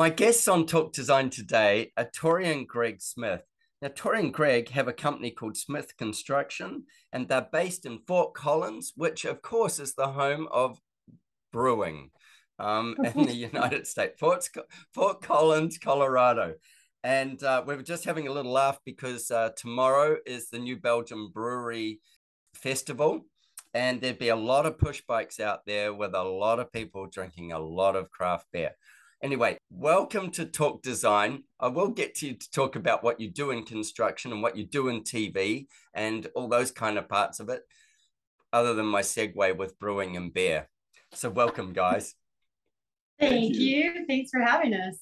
My guests on Talk Design today are Tori and Greg Smith. Now, Tori and Greg have a company called Smith Construction, and they're based in Fort Collins, which, of course, is the home of brewing um, in the United States. Fort, Fort Collins, Colorado. And uh, we were just having a little laugh because uh, tomorrow is the New Belgium Brewery Festival. And there'd be a lot of push bikes out there with a lot of people drinking a lot of craft beer. Anyway, welcome to Talk Design. I will get to you to talk about what you do in construction and what you do in TV and all those kind of parts of it, other than my segue with brewing and beer. So, welcome, guys. Thank, Thank you. you. Thanks for having us.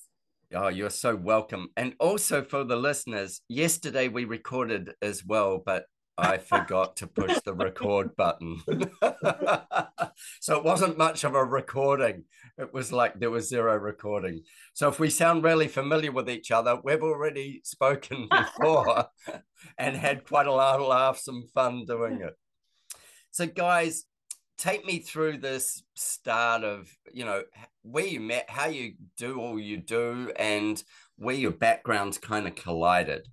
Oh, you're so welcome. And also for the listeners, yesterday we recorded as well, but I forgot to push the record button. so it wasn't much of a recording. It was like there was zero recording. So if we sound really familiar with each other, we've already spoken before and had quite a lot of laughs and fun doing it. So, guys, take me through this start of, you know, where you met, how you do all you do, and where your backgrounds kind of collided.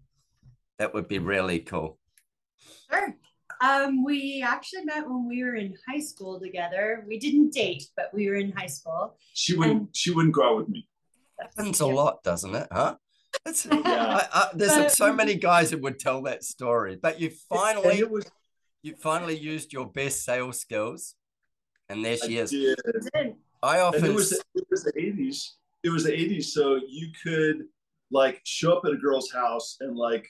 That would be really cool. Sure. Um, we actually met when we were in high school together. We didn't date, but we were in high school. She wouldn't. And, she wouldn't go out with me. Happens a lot, doesn't it? Huh? It's, yeah. I, I, there's but, so many guys that would tell that story, but you finally, was, you finally used your best sales skills, and there she I is. Did. I often. It was it was the '80s. It was the '80s, so you could like show up at a girl's house and like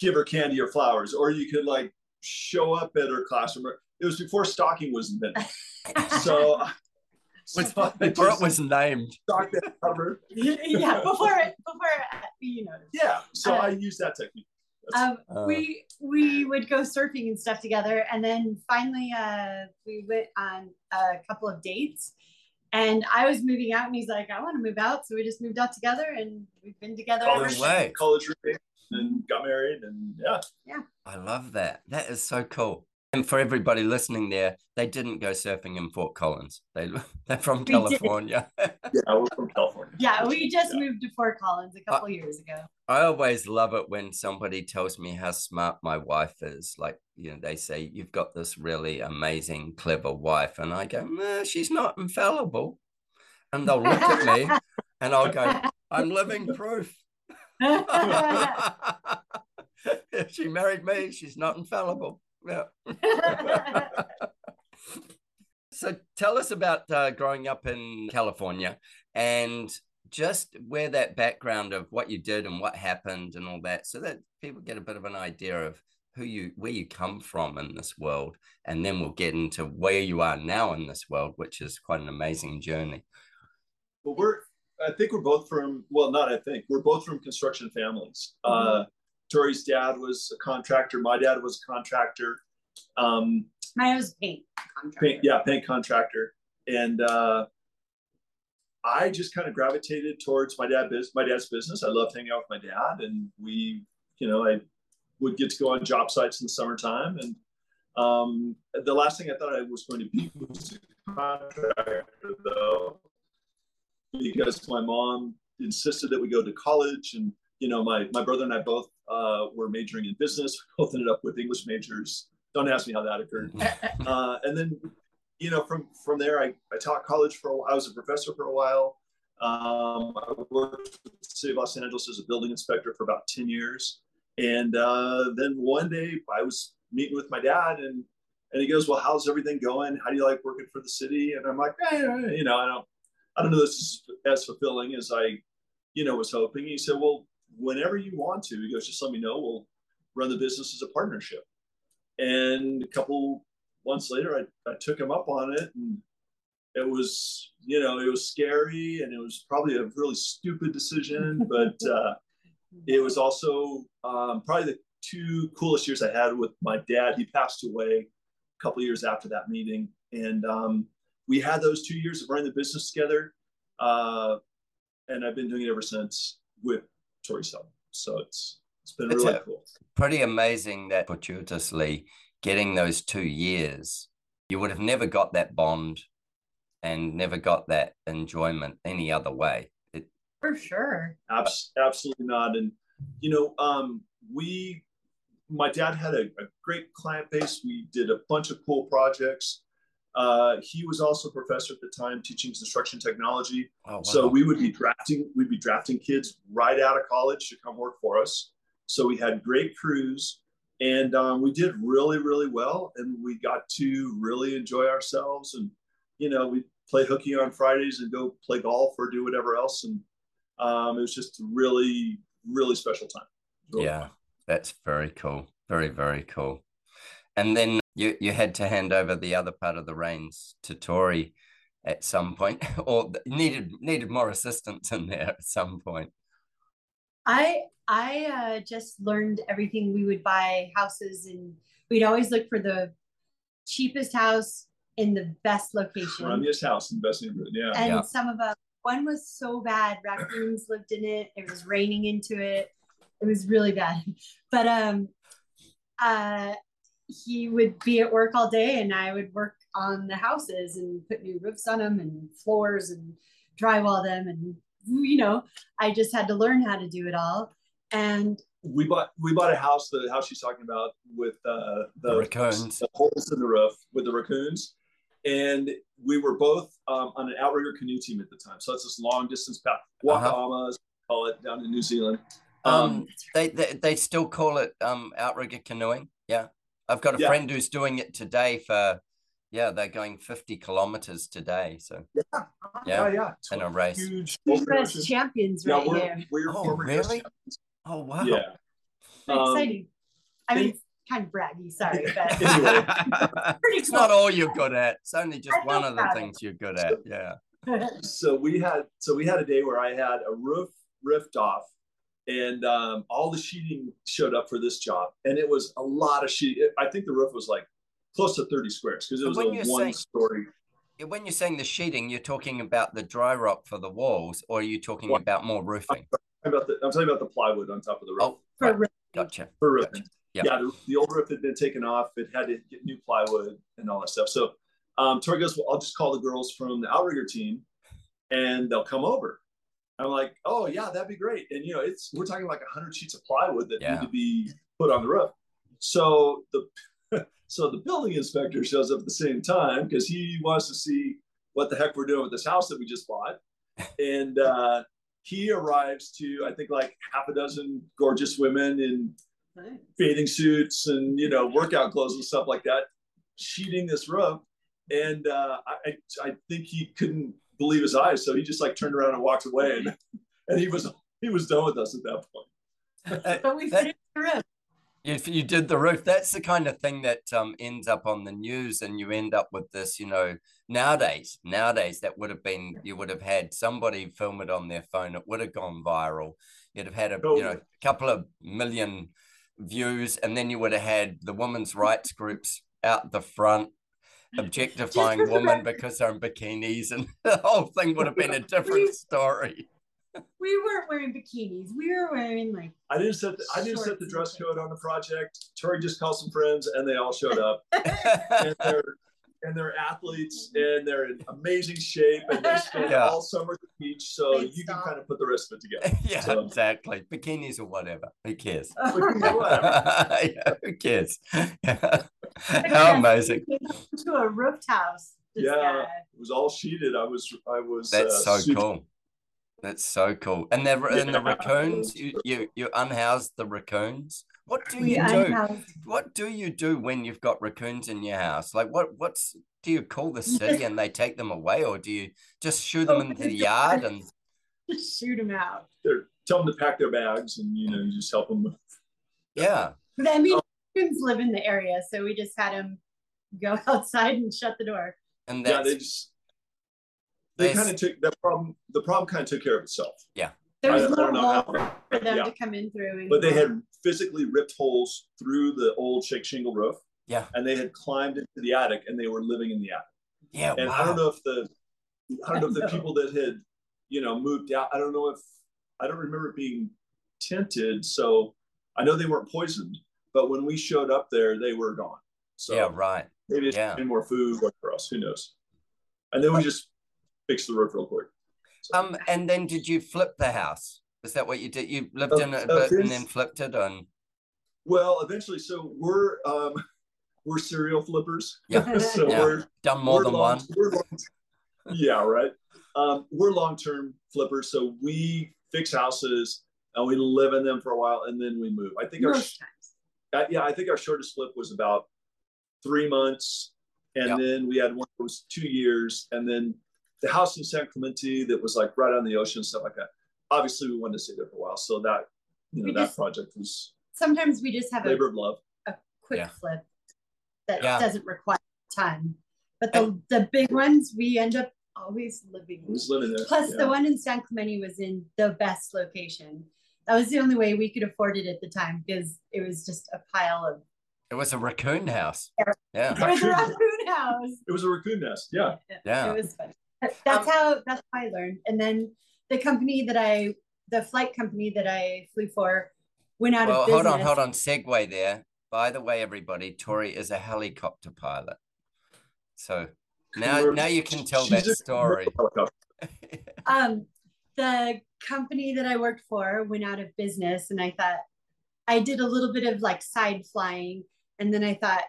give her candy or flowers, or you could like show up at her classroom. It was before stalking was invented. so Was, before it was named. Stock that cover. yeah, before it, before uh, you know. Yeah. So Uh, I use that technique. Um, Uh, we we would go surfing and stuff together, and then finally, uh, we went on a couple of dates. And I was moving out, and he's like, "I want to move out," so we just moved out together, and we've been together No ever college, since. way. college roommate and got married and yeah. Yeah. I love that. That is so cool. And for everybody listening there, they didn't go surfing in Fort Collins. They they're from We. California. Yeah, we're from California. Yeah, we just Yeah. moved to Fort Collins a couple years ago. I always love it when somebody tells me how smart my wife is. Like, you know, they say, You've got this really amazing, clever wife. And I go, nah, She's not infallible. And they'll look at me and I'll go, I'm living proof. if she married me, she's not infallible. Yeah. so tell us about uh, growing up in California and just where that background of what you did and what happened and all that, so that people get a bit of an idea of who you where you come from in this world, and then we'll get into where you are now in this world, which is quite an amazing journey. But we're I think we're both from well, not I think we're both from construction families. Uh, Tori's dad was a contractor. My dad was a contractor. Um, Mine was paint contractor. paint, yeah, paint contractor, and uh, I just kind of gravitated towards my dad biz, my dad's business. I loved hanging out with my dad, and we, you know, I would get to go on job sites in the summertime. And um, the last thing I thought I was going to be was a contractor, though, because my mom insisted that we go to college, and you know, my my brother and I both uh, were majoring in business. We both ended up with English majors. Don't ask me how that occurred. Uh, and then, you know, from from there, I, I taught college for a while. I was a professor for a while. Um, I worked with the city of Los Angeles as a building inspector for about 10 years. And uh, then one day I was meeting with my dad and and he goes, Well, how's everything going? How do you like working for the city? And I'm like, eh, eh, you know, I don't I don't know this is as fulfilling as I, you know, was hoping. He said, Well, whenever you want to, he goes, just let me know. We'll run the business as a partnership. And a couple months later, I, I took him up on it. And it was, you know, it was scary and it was probably a really stupid decision, but uh, it was also um, probably the two coolest years I had with my dad. He passed away a couple years after that meeting. And um, we had those two years of running the business together. Uh, and I've been doing it ever since with Tori Cell. So it's it's been It's really cool. Pretty amazing that fortuitously getting those two years, you would have never got that bond and never got that enjoyment any other way. It, For sure. Abs- absolutely not. And you know, um, we, my dad had a, a great client base. We did a bunch of cool projects. Uh, he was also a professor at the time teaching construction technology. oh, wow. So we would be drafting, we'd be drafting kids right out of college to come work for us. So we had great crews, and um, we did really, really well, and we got to really enjoy ourselves. And you know, we play hooky on Fridays and go play golf or do whatever else. And um, it was just a really, really special time. Really yeah, fun. that's very cool. Very, very cool. And then you, you had to hand over the other part of the reins to Tori at some point, or needed needed more assistance in there at some point. I I uh, just learned everything. We would buy houses, and we'd always look for the cheapest house in the best location. Rummiest house in the best neighborhood. Yeah. and Yeah. some of them, one was so bad, raccoons lived in it. It was raining into it. It was really bad. But um, uh, he would be at work all day, and I would work on the houses and put new roofs on them and floors and drywall them, and you know, I just had to learn how to do it all. And we bought we bought a house the house she's talking about with uh the, The raccoons. the holes in the roof with the raccoons and we were both um, on an outrigger canoe team at the time so it's this long distance path Uh-huh. waka amas call it down in new zealand um, Um, they, they they still call it um outrigger canoeing. Yeah, I've got a Yeah. friend who's doing it today for. Yeah, they're going fifty kilometers today. So yeah yeah, yeah in a race. huge US champions yeah right we're, here. we're Oh, former US really? champions. Oh wow. yeah Pretty Um, exciting. I mean, kind of braggy. Sorry, but Anyway. it's cool. not all you're good at. It's only just I one of the proud of things you're good at. Yeah. so we had so we had a day where I had a roof ripped off, and um, all the sheeting showed up for this job, and it was a lot of sheet. I think the roof was like close to thirty squares because it was a one saying- story. When you're saying the sheeting, you're talking about the dry rock for the walls, or are you talking What? about more roofing? I'm about the, I'm talking about the plywood on top of the roof. Oh, For right. gotcha. for roofing. Gotcha. Yeah. Yeah, the, the old roof had been taken off. It had to get new plywood and all that stuff. So um, Tori goes, well, I'll just call the girls from the outrigger team, and they'll come over. I'm like, oh yeah, that'd be great. And you know, it's we're talking like hundred sheets of plywood that Yeah. need to be put on the roof. So the so the building inspector shows up at the same time because he wants to see what the heck we're doing with this house that we just bought. And uh, he arrives to I think like half a dozen gorgeous women in bathing suits and you know workout clothes and stuff like that, sheeting this roof. And uh, I I think he couldn't believe his eyes, so he just like turned around and walked away, and and he was he was done with us at that point. Uh, But we that- finished the roof. if you did the roof, that's the kind of thing that um, ends up on the news, and you end up with this. You know, nowadays, nowadays that would have been you would have had somebody film it on their phone. It would have gone viral. You'd have had a you know Totally. couple of million views, and then you would have had the women's rights groups out the front objectifying for the women because they're in bikinis, and the whole thing would have been a different story. We weren't wearing bikinis. We were wearing like I didn't set the, I didn't set the dress code on the project. Tori just called some friends, and they all showed up, and they're and they're athletes, and they're in amazing shape, and they spend Yeah. all summer at the beach, so They you can kind of put the rest of it together. yeah, So- exactly. Bikinis or whatever. Who cares? Yeah, who cares? How amazing. to a roofed house. Yeah. guy. It was all sheeted. I was I was That's uh, so super- cool. That's so cool. And the and the raccoons, you you you unhoused the raccoons. What do We you do? unhoused. What do you do when you've got raccoons in your house? Like what what's do you call the city and they take them away, or do you just shoot them Open into the the yard and Just shoot them out. They're, tell them to pack their bags, and you know, you just help them. With... yeah? But I mean, raccoons live in the area, so we just had him go outside and shut the door. And Yeah, they just they They- kind of took that problem. The problem kind of took care of itself. Yeah, there was I- I no don't hole how- for them yeah. to come in through. But they had physically ripped holes through the old shake shingle roof, yeah and they had climbed into the attic, and they were living in the attic. yeah. And wow. I don't know if the I don't know if the No. people that had you know moved out. I don't know if I don't remember it being tinted. So I know they weren't poisoned, but when we showed up there, they were gone. So yeah, right. maybe it's yeah. yeah. more food, whatever else, who knows? And then we just fixed the roof real quick. So, Um, and then did you flip the house? Is that what you did? You lived Uh, in it a uh, bit and then flipped it on. well, eventually, so we're um, we're serial flippers. Yeah. so Yeah. we're Done more we're than long- one. long- yeah, right. Um, we're long term flippers, so we fix houses and we live in them for a while, and then we move. I think our most times. Uh, yeah, I think our shortest flip was about three months, and Yeah. then we had one that was two years, and then the house in San Clemente that was like right on the ocean, stuff like that. Obviously, we wanted to stay there for a while, so that you know We that just- project was Sometimes we just have a, labor of love. a quick Yeah. flip that Yeah. doesn't require a ton. But the, the big ones, we end up always living. I was living there. Plus, yeah. the one in San Clemente was in the best location. That was the only way we could afford it at the time because it was just a pile of. It was a raccoon house. Yeah. Yeah. It was a raccoon house. it was a raccoon nest. Yeah, Yeah. It was fun. That's Um, how that's how I learned. And then the company that I, the flight company that I flew for, went out Well, of business. hold on, hold on. Segue there. By the way, everybody, Tori is a helicopter pilot. So now, now you can tell she's that story. um the company that i worked for went out of business and i thought i did a little bit of like side flying and then i thought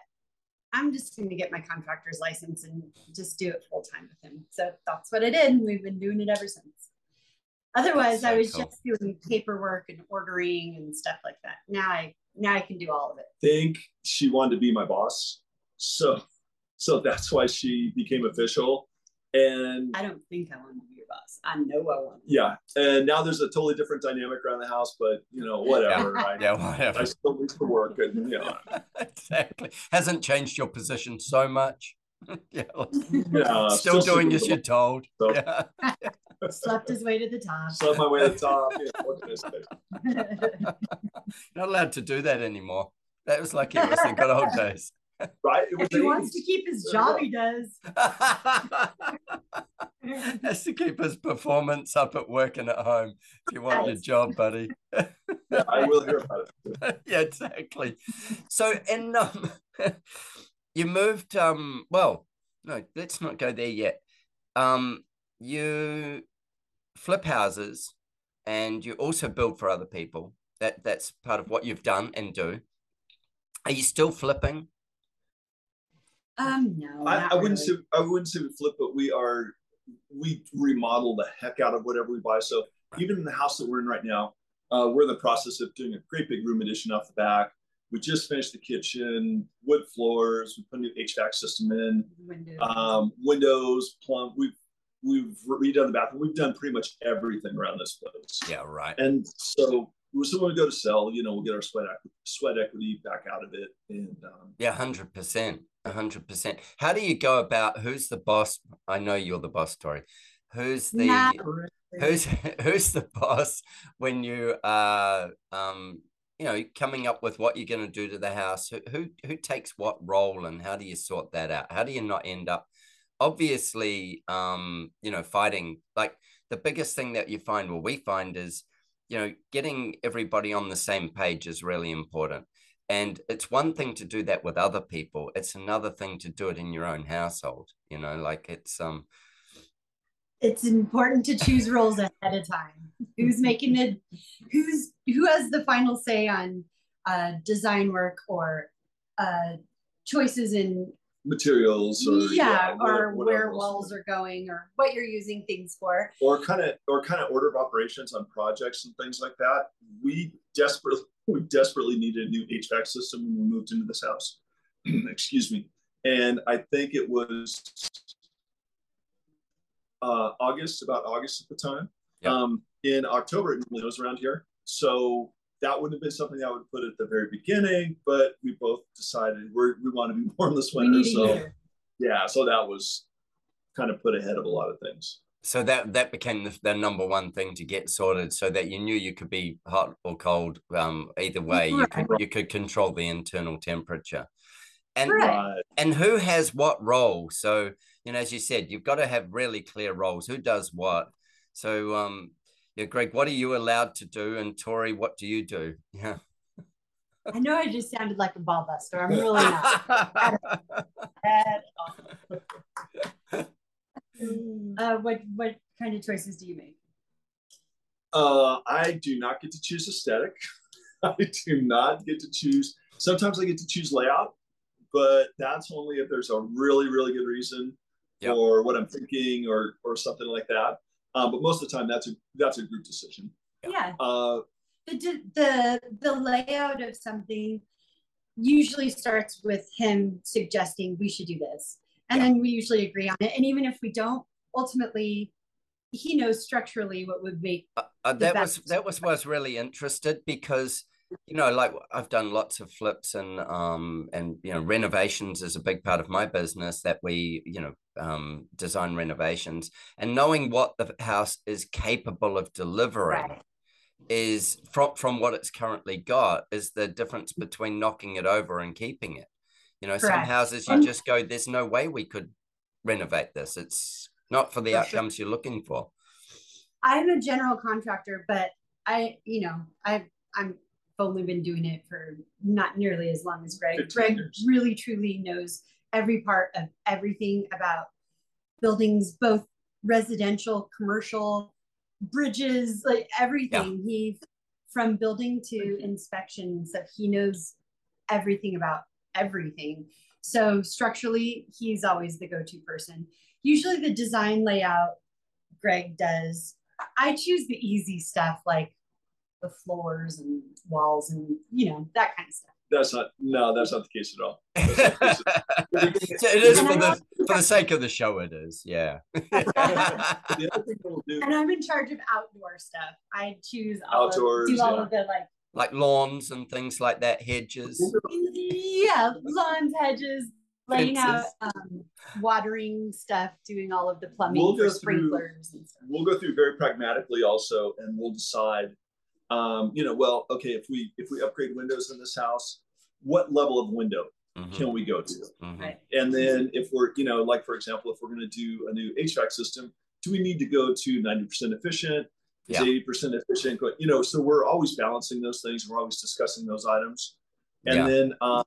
i'm just going to get my contractor's license and just do it full time with him. So that's what i did and we've been doing it ever since. Otherwise That's i was cool. just doing paperwork and ordering and stuff like that. Now i now i can do all of it. Think she wanted to be my boss, so so that's why she became official. And i don't think i want to be your boss. I know I want. Yeah, and now there's a totally different dynamic around the house, but you know, whatever. I, Yeah, whatever. I still need to work, and you know, exactly. Hasn't changed your position so much. yeah. yeah, Still doing as you're told. So- Yeah. Slept his way to the top. Slept my way to the top. You know, what can I say? Not allowed to do that anymore. That was like it was the good old days. Right? It was if he the wants to keep his job, he does. Has to keep his performance up at work and at home. If you want your job, buddy. Yeah, I will hear about it. yeah, exactly. So, and um, you moved. Um, well, no, let's not go there yet. Um, you flip houses, and you also build for other people. That that's part of what you've done and do. Are you still flipping? Um, no. I, I wouldn't really. say I wouldn't say we flip, but we are we remodel the heck out of whatever we buy. So even in the house that we're in right now, uh, we're in the process of doing a great big room addition off the back. We just finished the kitchen, wood floors. We put a new HVAC system in, Windows. um, windows, plumb. We've we've redone the bathroom. We've done pretty much everything around this place. Yeah, right. And so we're still going to go to sell. You know, we'll get our sweat equity, sweat equity back out of it, and um, Yeah, hundred percent, hundred percent. How do you go about? Who's the boss? I know you're the boss, Tori. Who's the Not who's who's the boss when you are um you know coming up with what you're going to do to the house? Who, who who takes what role and how do you sort that out? How do you not end up obviously um you know fighting like the biggest thing that you find what we find is you know getting everybody on the same page is really important and it's one thing to do that with other people it's another thing to do it in your own household you know like it's um it's important to choose roles ahead of time. Who's making it who's who has the final say on uh, design work or uh, choices in materials or yeah, whatever- or whatever where else. walls are going or what you're using things for. or kind of or kind of order of operations on projects and things like that. We desperately we desperately needed a new HVAC system when we moved into this house. Excuse me. And I think it was uh, August, about August at the time. Yep. Um, in October, it normally was around here. So that would have been something I would put at the very beginning, but we both decided we're, we want to be warm this winter. So heater. yeah, so that was kind of put ahead of a lot of things. so that that became the, the number one thing to get sorted so that you knew you could be hot or cold um either way you could you could control the internal temperature and Right. And who has what role so you know as you said you've got to have really clear roles who does what so um yeah greg what are you allowed to do and tori what do you do yeah I know I just sounded like a ball buster. I'm really not. at all. Uh, what what kind of choices do you make? Uh, I do not get to choose aesthetic. I do not get to choose. Sometimes I get to choose layout, but that's only if there's a really, really good reason Yep. or what I'm thinking or or something like that. Um, but most of the time, that's a that's a group decision. Yeah, Uh, the the the layout of something usually starts with him suggesting we should do this, and Yeah. then we usually agree on it. And even if we don't, ultimately, he knows structurally what would make. Uh, uh, that was that was why was really interested because you know like I've done lots of flips and um and you know renovations is a big part of my business that we you know um design renovations. And knowing what the house is capable of delivering Right. is from from what it's currently got is the difference between knocking it over and keeping it. You know some houses you just go there's no way we could renovate this. It's not for the For sure. outcomes you're looking for. I'm a general contractor, but I, you know, I I'm only been doing it for not nearly as long as Greg. Greg years. really truly knows every part of everything about buildings, both residential, commercial, bridges, like everything. He from building to inspection, so he knows everything about everything. So structurally, he's always the go-to person. Usually the design layout Greg does. I choose the easy stuff like the floors and walls and you know that kind of stuff. that's not no, that's not the case at all. so it is for the for the sake of the show. It is, yeah. and I'm in charge of outdoor stuff. I choose all outdoors, of, do all yeah. of the like like lawns and things like that, hedges. Yeah, lawns, hedges, laying out um, watering stuff, doing all of the plumbing we'll for sprinklers through, We'll go through very pragmatically also, and we'll decide. Um, you know, well, okay, if we if we upgrade windows in this house, what level of window mm-hmm. can we go to? Mm-hmm. And then if we're, you know, like for example, if we're going to do a new HVAC system, do we need to go to 90% efficient? Is yeah. 80% efficient? You know, so we're always balancing those things. We're always discussing those items. And yeah. then um,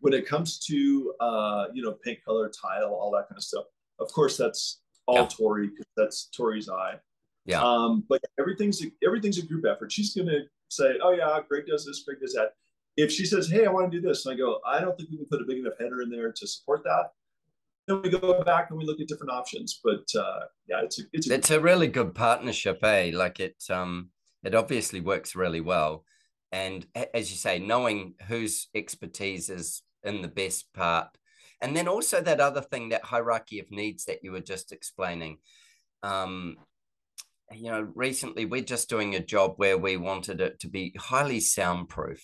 when it comes to uh, you know paint color, tile, all that kind of stuff, of course that's all yeah. Tori because that's Tori's eye. Yeah. Um, but everything's a, everything's a group effort. She's gonna say, "Oh yeah, Greg does this, Greg does that." If she says, "Hey, I want to do this," and I go, "I don't think we can put a big enough header in there to support that," then we go back and we look at different options. But uh, yeah, it's a, it's a, it's a really good partnership, eh? Like it um it obviously works really well. And as you say, knowing whose expertise is in the best part. And then also that other thing, that hierarchy of needs that you were just explaining. Um, you know, recently we're just doing a job where we wanted it to be highly soundproof.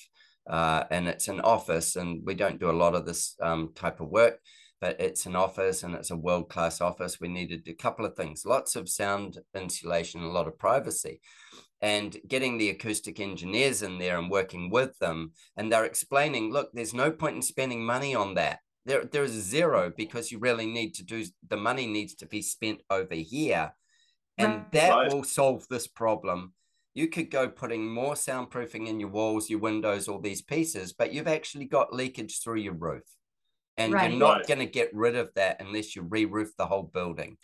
Uh, and it's an office, and we don't do a lot of this um, type of work, but it's an office and it's a world class office. We needed a couple of things lots of sound insulation, a lot of privacy and getting the acoustic engineers in there and working with them and they're explaining look there's no point in spending money on that there there's zero because you really need to do the money needs to be spent over here and that right. will solve this problem you could go putting more soundproofing in your walls your windows all these pieces but you've actually got leakage through your roof and right. you're not right. going to get rid of that unless you re-roof the whole building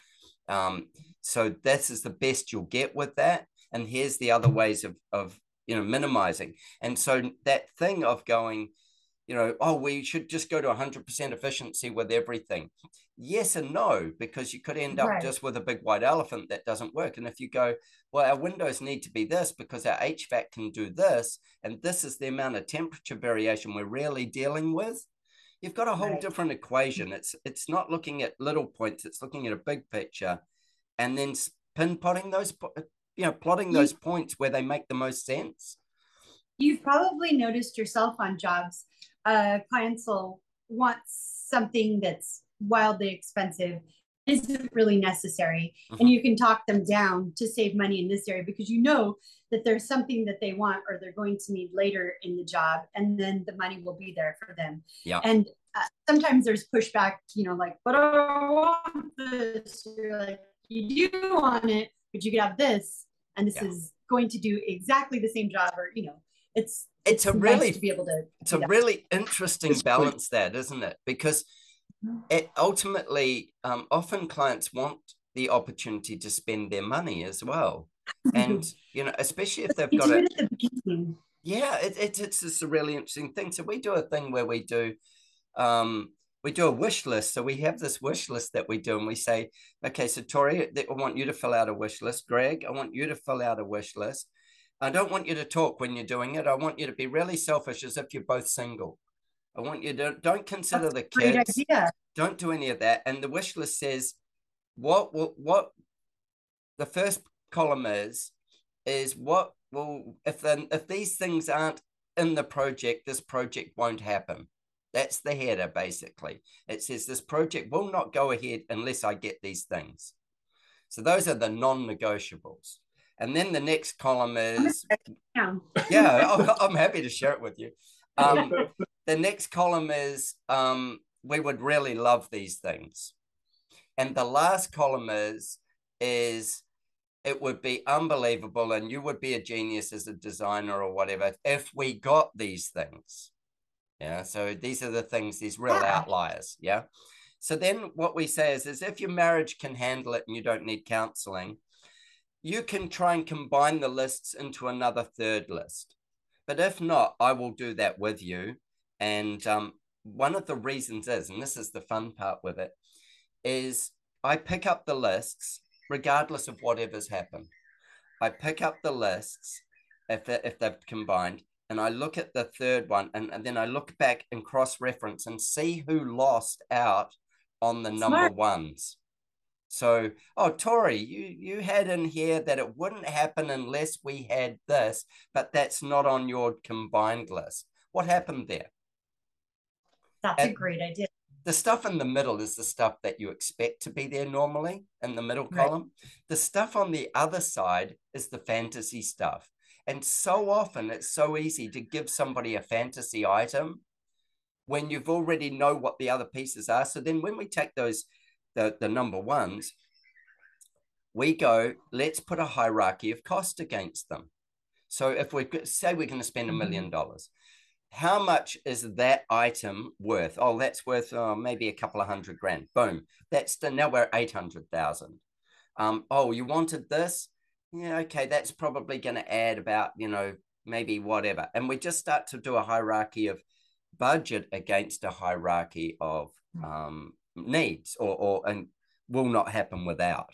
um, so this is the best you'll get with that and here's the other ways of of you know minimizing and so that thing of going you know oh we should just go to 100% efficiency with everything yes and no because you could end up right. just with a big white elephant that doesn't work and if you go well our windows need to be this because our hvac can do this and this is the amount of temperature variation we're really dealing with you've got a whole right. different equation it's it's not looking at little points it's looking at a big picture and then pinpointing those uh, you know, plotting those points where they make the most sense. You've probably noticed yourself on jobs, uh, clients will want something that's wildly expensive isn't really necessary mm-hmm. and you can talk them down to save money in this area because you know that there's something that they want or they're going to need later in the job and then the money will be there for them yeah and uh, sometimes there's pushback you know like but i want this you're like you do want it but you could have this and this yeah. is going to do exactly the same job or you know it's it's, it's a really to be able to it's a that. really interesting it's balance great. that isn't it because mm-hmm. it ultimately um, often clients want the opportunity to spend their money as well and you know especially if they've got it yeah it, it, it's just a really interesting thing so we do a thing where we do um, we do a wish list. So we have this wish list that we do, and we say, okay, so Tori, I want you to fill out a wish list. Greg, I want you to fill out a wish list. I don't want you to talk when you're doing it. I want you to be really selfish as if you're both single. I want you to don't consider That's the kids. Don't do any of that. And the wish list says, what will what the first column is, is what will if then if these things aren't in the project, this project won't happen. That's the header, basically. It says this project will not go ahead unless I get these things. So those are the non negotiables. And then the next column is yeah, yeah I'm happy to share it with you. Um, the next column is um, we would really love these things. And the last column is is it would be unbelievable and you would be a genius as a designer or whatever if we got these things. Yeah. So these are the things, these real outliers. Yeah. So then what we say is, is if your marriage can handle it and you don't need counseling, you can try and combine the lists into another third list. But if not, I will do that with you. And um, one of the reasons is, and this is the fun part with it, is I pick up the lists regardless of whatever's happened. I pick up the lists if, if they've combined and I look at the third one, and, and then I look back and cross reference and see who lost out on the Smart. number ones. So, oh, Tori, you you had in here that it wouldn't happen unless we had this, but that's not on your combined list. What happened there? That's and a great idea. The stuff in the middle is the stuff that you expect to be there normally in the middle right. column. The stuff on the other side is the fantasy stuff. And so often it's so easy to give somebody a fantasy item when you've already know what the other pieces are. So then when we take those the, the number ones, we go, let's put a hierarchy of cost against them. So if we say we're going to spend a million mm-hmm. dollars, how much is that item worth? Oh, that's worth oh, maybe a couple of hundred grand. Boom. That's the, now we're 800,000. Um, oh, you wanted this? Yeah, okay. That's probably going to add about, you know, maybe whatever. And we just start to do a hierarchy of budget against a hierarchy of mm. um, needs or, or and will not happen without.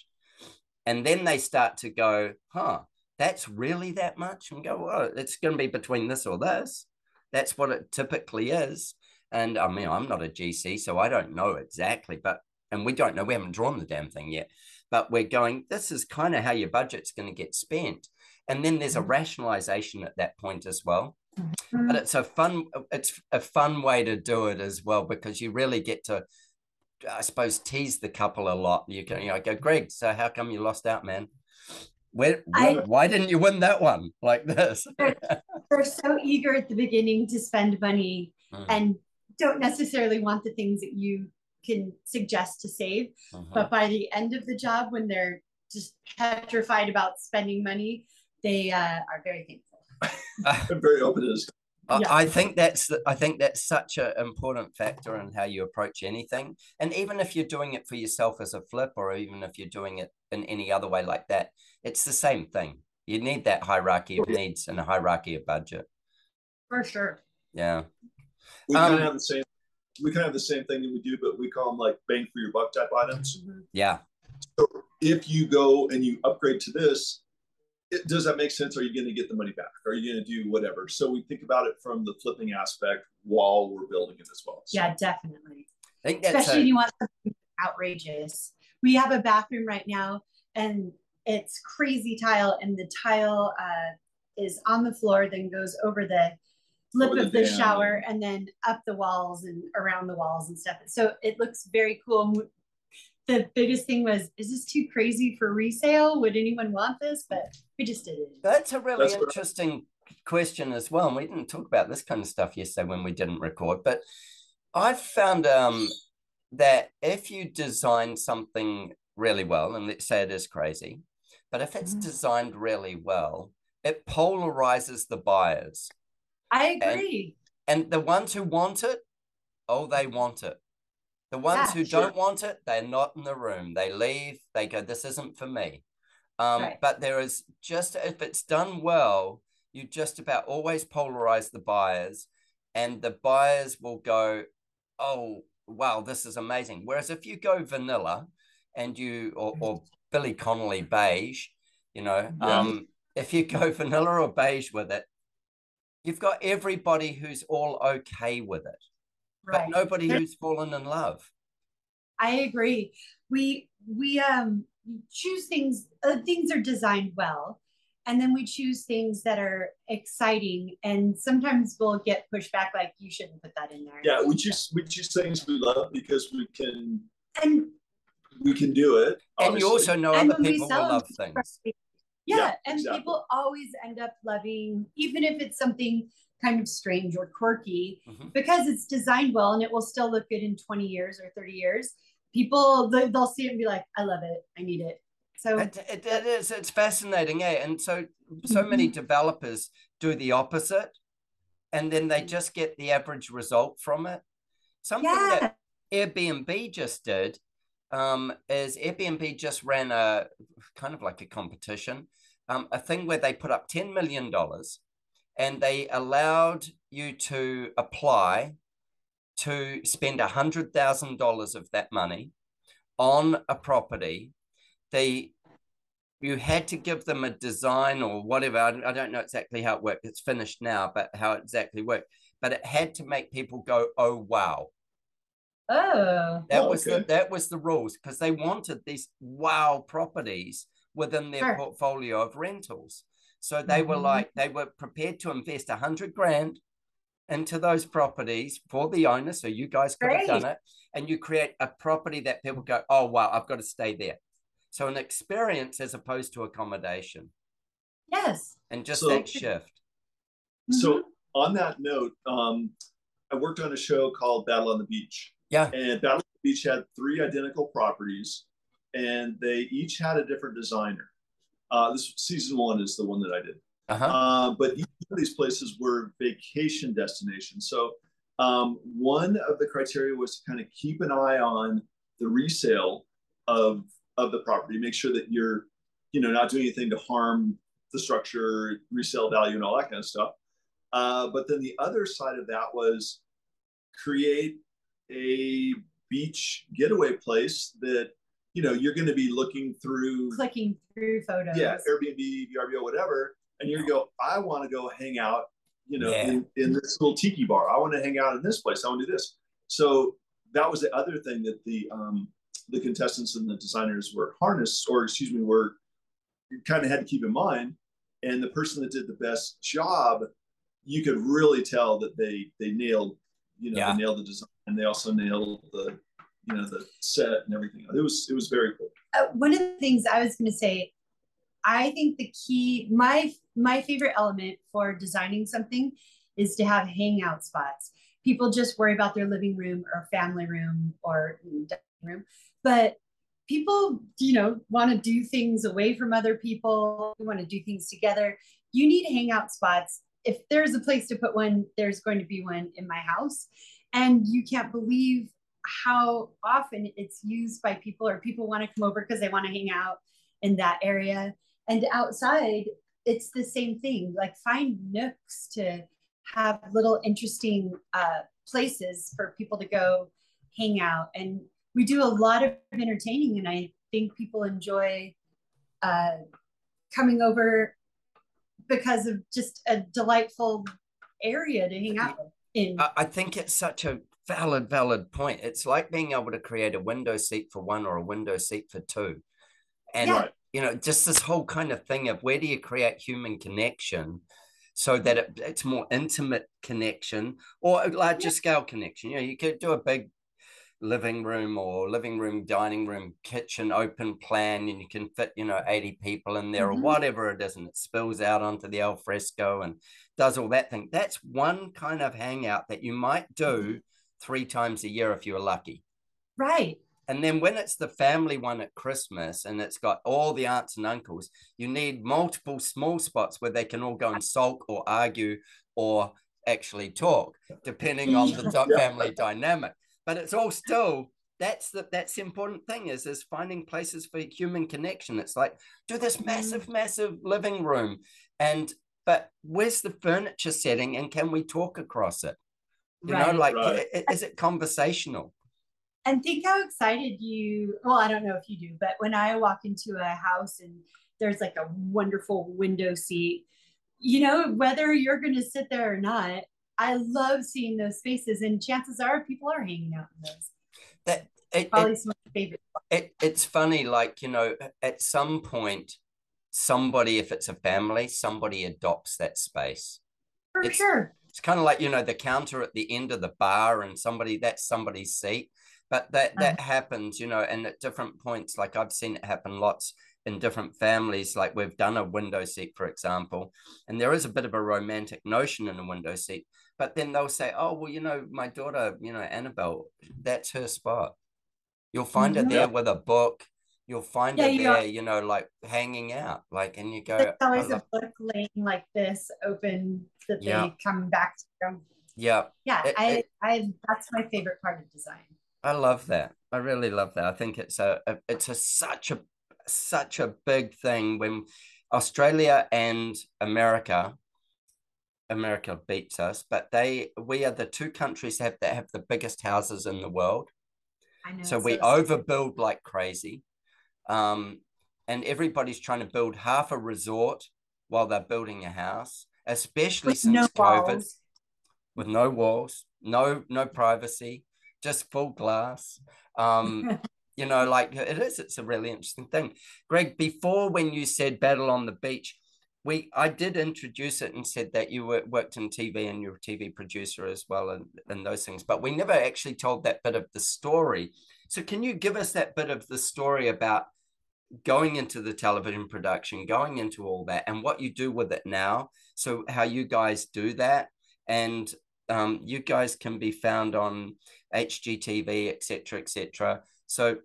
And then they start to go, huh, that's really that much? And go, well, it's going to be between this or this. That's what it typically is. And I mean, I'm not a GC, so I don't know exactly, but, and we don't know, we haven't drawn the damn thing yet, but we're going, this is kind of how your budget's going to get spent. And then there's a mm-hmm. rationalization at that point as well. Mm-hmm. But it's a fun, it's a fun way to do it as well, because you really get to I suppose, tease the couple a lot. You can, you know, I go, Greg, so how come you lost out, man? Where, where I, why didn't you win that one like this? they're, they're, so eager at the beginning to spend money mm. and don't necessarily want the things that you can suggest to save. Mm-hmm. But by the end of the job, when they're just petrified about spending money, they uh, are very thankful. I'm very open to this yeah. I think that's I think that's such an important factor in how you approach anything. And even if you're doing it for yourself as a flip, or even if you're doing it in any other way like that, it's the same thing. You need that hierarchy of needs and a hierarchy of budget. For sure. Yeah. We um, kind of have the same. We kind of have the same thing that we do, but we call them like bang for your buck type items. Yeah. So if you go and you upgrade to this, it, does that make sense? Are you going to get the money back? Are you going to do whatever? So we think about it from the flipping aspect while we're building it as well. So. Yeah, definitely. Especially if you want something outrageous. We have a bathroom right now, and it's crazy tile, and the tile uh, is on the floor, then goes over the lip of the, the shower, and then up the walls and around the walls and stuff. So it looks very cool the biggest thing was, is this too crazy for resale? Would anyone want this? But we just did it. That's a really That's interesting question as well. And we didn't talk about this kind of stuff yesterday when we didn't record, but I've found um, that if you design something really well, and let's say it is crazy, but if it's mm-hmm. designed really well, it polarizes the buyers. I agree. And, and the ones who want it, oh, they want it. The ones yeah, who sure. don't want it, they're not in the room. They leave, they go, this isn't for me. Um, right. But there is just, if it's done well, you just about always polarize the buyers, and the buyers will go, oh, wow, this is amazing. Whereas if you go vanilla and you, or, or Billy Connolly beige, you know, yeah. um, if you go vanilla or beige with it, you've got everybody who's all okay with it right. but nobody who's fallen in love. I agree. We we um choose things. Uh, things are designed well, and then we choose things that are exciting. And sometimes we'll get pushback, like you shouldn't put that in there. Yeah, we choose we choose things we love because we can and we can do it. And you also know and other people will love things. Yeah, yeah and exactly. people always end up loving, even if it's something kind of strange or quirky mm-hmm. because it's designed well and it will still look good in 20 years or 30 years people they'll see it and be like i love it i need it so it, it, it is it's fascinating eh? and so so mm-hmm. many developers do the opposite and then they just get the average result from it something yeah. that airbnb just did um, is airbnb just ran a kind of like a competition um, a thing where they put up $10 million and they allowed you to apply to spend $100,000 of that money on a property. The you had to give them a design or whatever. I don't know exactly how it worked. It's finished now, but how it exactly worked. But it had to make people go, "Oh wow!" Oh, that Oh, was okay. the that was the rules because they wanted these wow properties within their Sure. portfolio of rentals. So they were Mhm. like they were prepared to invest a hundred grand into those properties for the owner. So you guys could have done it, and you create a property that people go, "Oh wow, I've got to stay there." So an experience as opposed to accommodation, yes. and just So- that shift. So on that note, um, I worked on a show called Battle on the Beach. Yeah. And Battle on the Beach had three identical properties, and they each had a different designer. Uh, this season one is the one that I did. Uh huh. Uh, but each of these places were vacation destinations. So um, one of the criteria was to kind of keep an eye on the resale of of the property, make sure that you're, you know, not doing anything to harm the structure, resale value, and all that kind of stuff. Uh, but then the other side of that was create a beach getaway place that you know you're going to be looking through Clicking through photos. yeah, Airbnb, VRBO, whatever, and you go, I want to go hang out, you know, Yeah. in, in this little tiki bar. I want to hang out in this place. I want to do this. So that was the other thing that the um, the contestants and the designers were harnessed, or excuse me, were kind of had to keep in mind. And the person that did the best job, you could really tell that they they nailed, you know, Yeah. they nailed the design, and they also nailed the, you know, the set and everything. It was it was very cool. uh, one of the things I was going to say, I think the key, my my favorite element for designing something is to have hangout spots. People just worry about their living room or family room or dining room, but people, you know, want to do things away from other people. We want to do things together. You need hangout spots. If there's a place to put one, there's going to be one in my house, and you can't believe how often it's used by people or people want to come over because they want to hang out in that area. And outside it's the same thing like find nooks to have little interesting uh, places for people to go hang out. And we do a lot of entertaining and i think people enjoy uh, coming over because of just a delightful area to hang out in. I, I think it's such a valid, valid point. It's like being able to create a window seat for one or a window seat for two. And, Yeah. You know, just this whole kind of thing of where do you create human connection so that it, it's more intimate connection or a larger Yeah. scale connection? You know, you could do a big living room or living room, dining room, kitchen open plan, and you can fit, you know, 80 people in there Mhm. or whatever it is, and it spills out onto the alfresco and does all that thing. That's one kind of hangout that you might do three times a year if you're lucky. right And then when it's the family one at Christmas and it's got all the aunts and uncles, you need multiple small spots where they can all go and sulk or argue or actually talk, depending on the Yeah. family dynamic. But it's all still that's the that's the important thing is is finding places for human connection. It's like do this mm. massive, massive living room, and but where's the furniture setting, and can we talk across it? You know, like Right. i- i- is it conversational? and think how excited you well i don't know if you do but when i walk into a house and there's like a wonderful window seat you know whether you're going to sit there or not i love seeing those spaces and chances are people are hanging out in those. That it, it, probably some of my favorite it it's funny like you know at some point somebody if it's a family somebody adopts that space. For It's- sure it's kind of like you know the counter at the end of the bar and somebody that's somebody's seat. But that that happens you know and at different points like i've seen it happen lots in different families like we've done a window seat for example and there is a bit of a romantic notion in a window seat but then they'll say oh well you know my daughter you know annabelle that's her spot. You'll find her Mhm. there with a book you'll find Yeah, her you there know- you know like hanging out like and you go there's "I always love- a book laying like this open that Yeah. they come back to yeah yeah It- i it- i that's my favorite part of design I love that. I really love that. I think it's a, a it's a such a such a big thing when Australia and America America beats us, but they we are the two countries have that have the biggest houses in the world. i know So it's we stupid. overbuild like crazy. Um and everybody's trying to build half a resort while they're building a house, especially With since no COVID, walls. with no walls, no no privacy, just full glass. Um, you know, like it is. It's a really interesting thing. Greg, before when you said battle on the beach, we I did introduce it and said that you worked in TV and you're a TV producer as well and, and those things, but we never actually told that bit of the story. So can you give us that bit of the story about going into the television production, going into all that, and what you do with it now? So how you guys do that, and um, you guys can be found on HGTV, etc., etc. So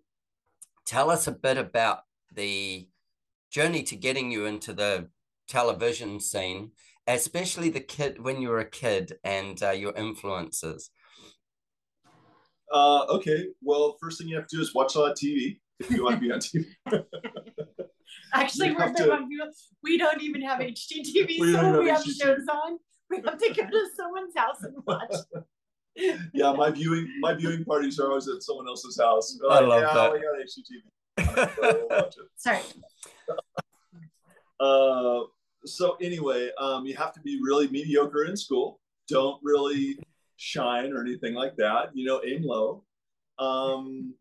tell us a bit about the journey to getting you into the television scene, especially the kid when you were a kid and uh, your influences. Uh, okay. Well, first thing you have to do is watch a lot of TV if you want to be on TV. Actually, we're to- We don't even have HGTV, We don't so have we have HGTV. shows on. We have to go to someone's house and watch. yeah, my viewing my viewing parties are always at someone else's house. They're I love yeah, that. we got HGTV. We'll watch it. Sorry. Uh, so anyway, um, you have to be really mediocre in school. Don't really shine or anything like that. You know, aim low. Um,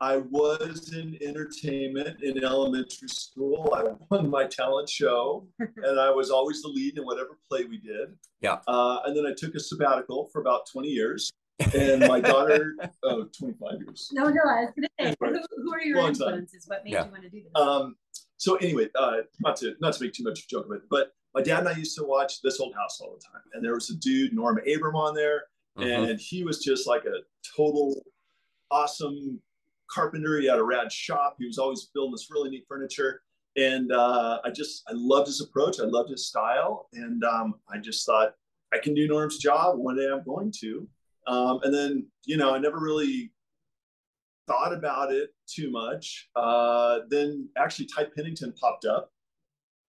I was in entertainment in elementary school. I won my talent show, and I was always the lead in whatever play we did. Yeah. Uh, and then I took a sabbatical for about 20 years. And my daughter, oh, 25 years. No, no, I was gonna say, who, who are your Long time. influences? What made Yeah. you want to do this? Um, so anyway, uh, not to not to make too much of a joke of it, but my dad and I used to watch This Old House all the time, and there was a dude Norm Abram on there, Mhm. and he was just like a total awesome carpenter. He had a rad shop. He was always building this really neat furniture, and uh, I just I loved his approach. I loved his style, and um, I just thought I can do Norm's job. One day I'm going to. Um, and then you know I never really thought about it too much. Uh, then actually, Ty Pennington popped up,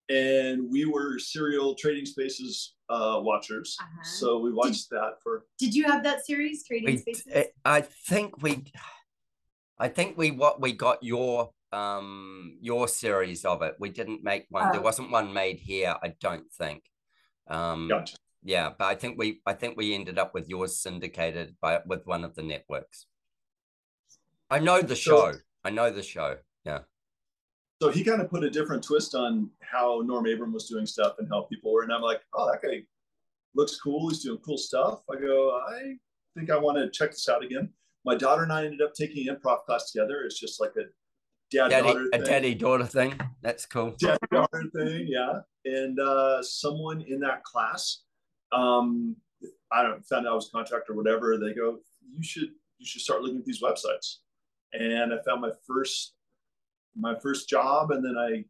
and we were serial Trading Spaces uh, watchers. Uh-huh. So we watched that for. Did you have that series, Trading we, Spaces? eh, I think we, I think we what we got your um your series of it. We didn't make one. There Oh. wasn't one made here. I don't think. Um, Gotcha. yeah, but I think we I think we ended up with yours syndicated by with one of the networks. I know the So- show. I know the show. Yeah. So he kind of put a different twist on how Norm Abram was doing stuff and how people were. And I'm like, oh, that guy looks cool. He's doing cool stuff. I go, I think I want to check this out again. My daughter and I ended up taking improv class together. It's just like a dad Daddy, daughter a thing. daddy daughter thing. That's cool. dad daughter thing, yeah. And uh, someone in that class, um, I don't found out I was a contractor or whatever. They go, you should you should start looking at these websites. And I found my first my first job, and then I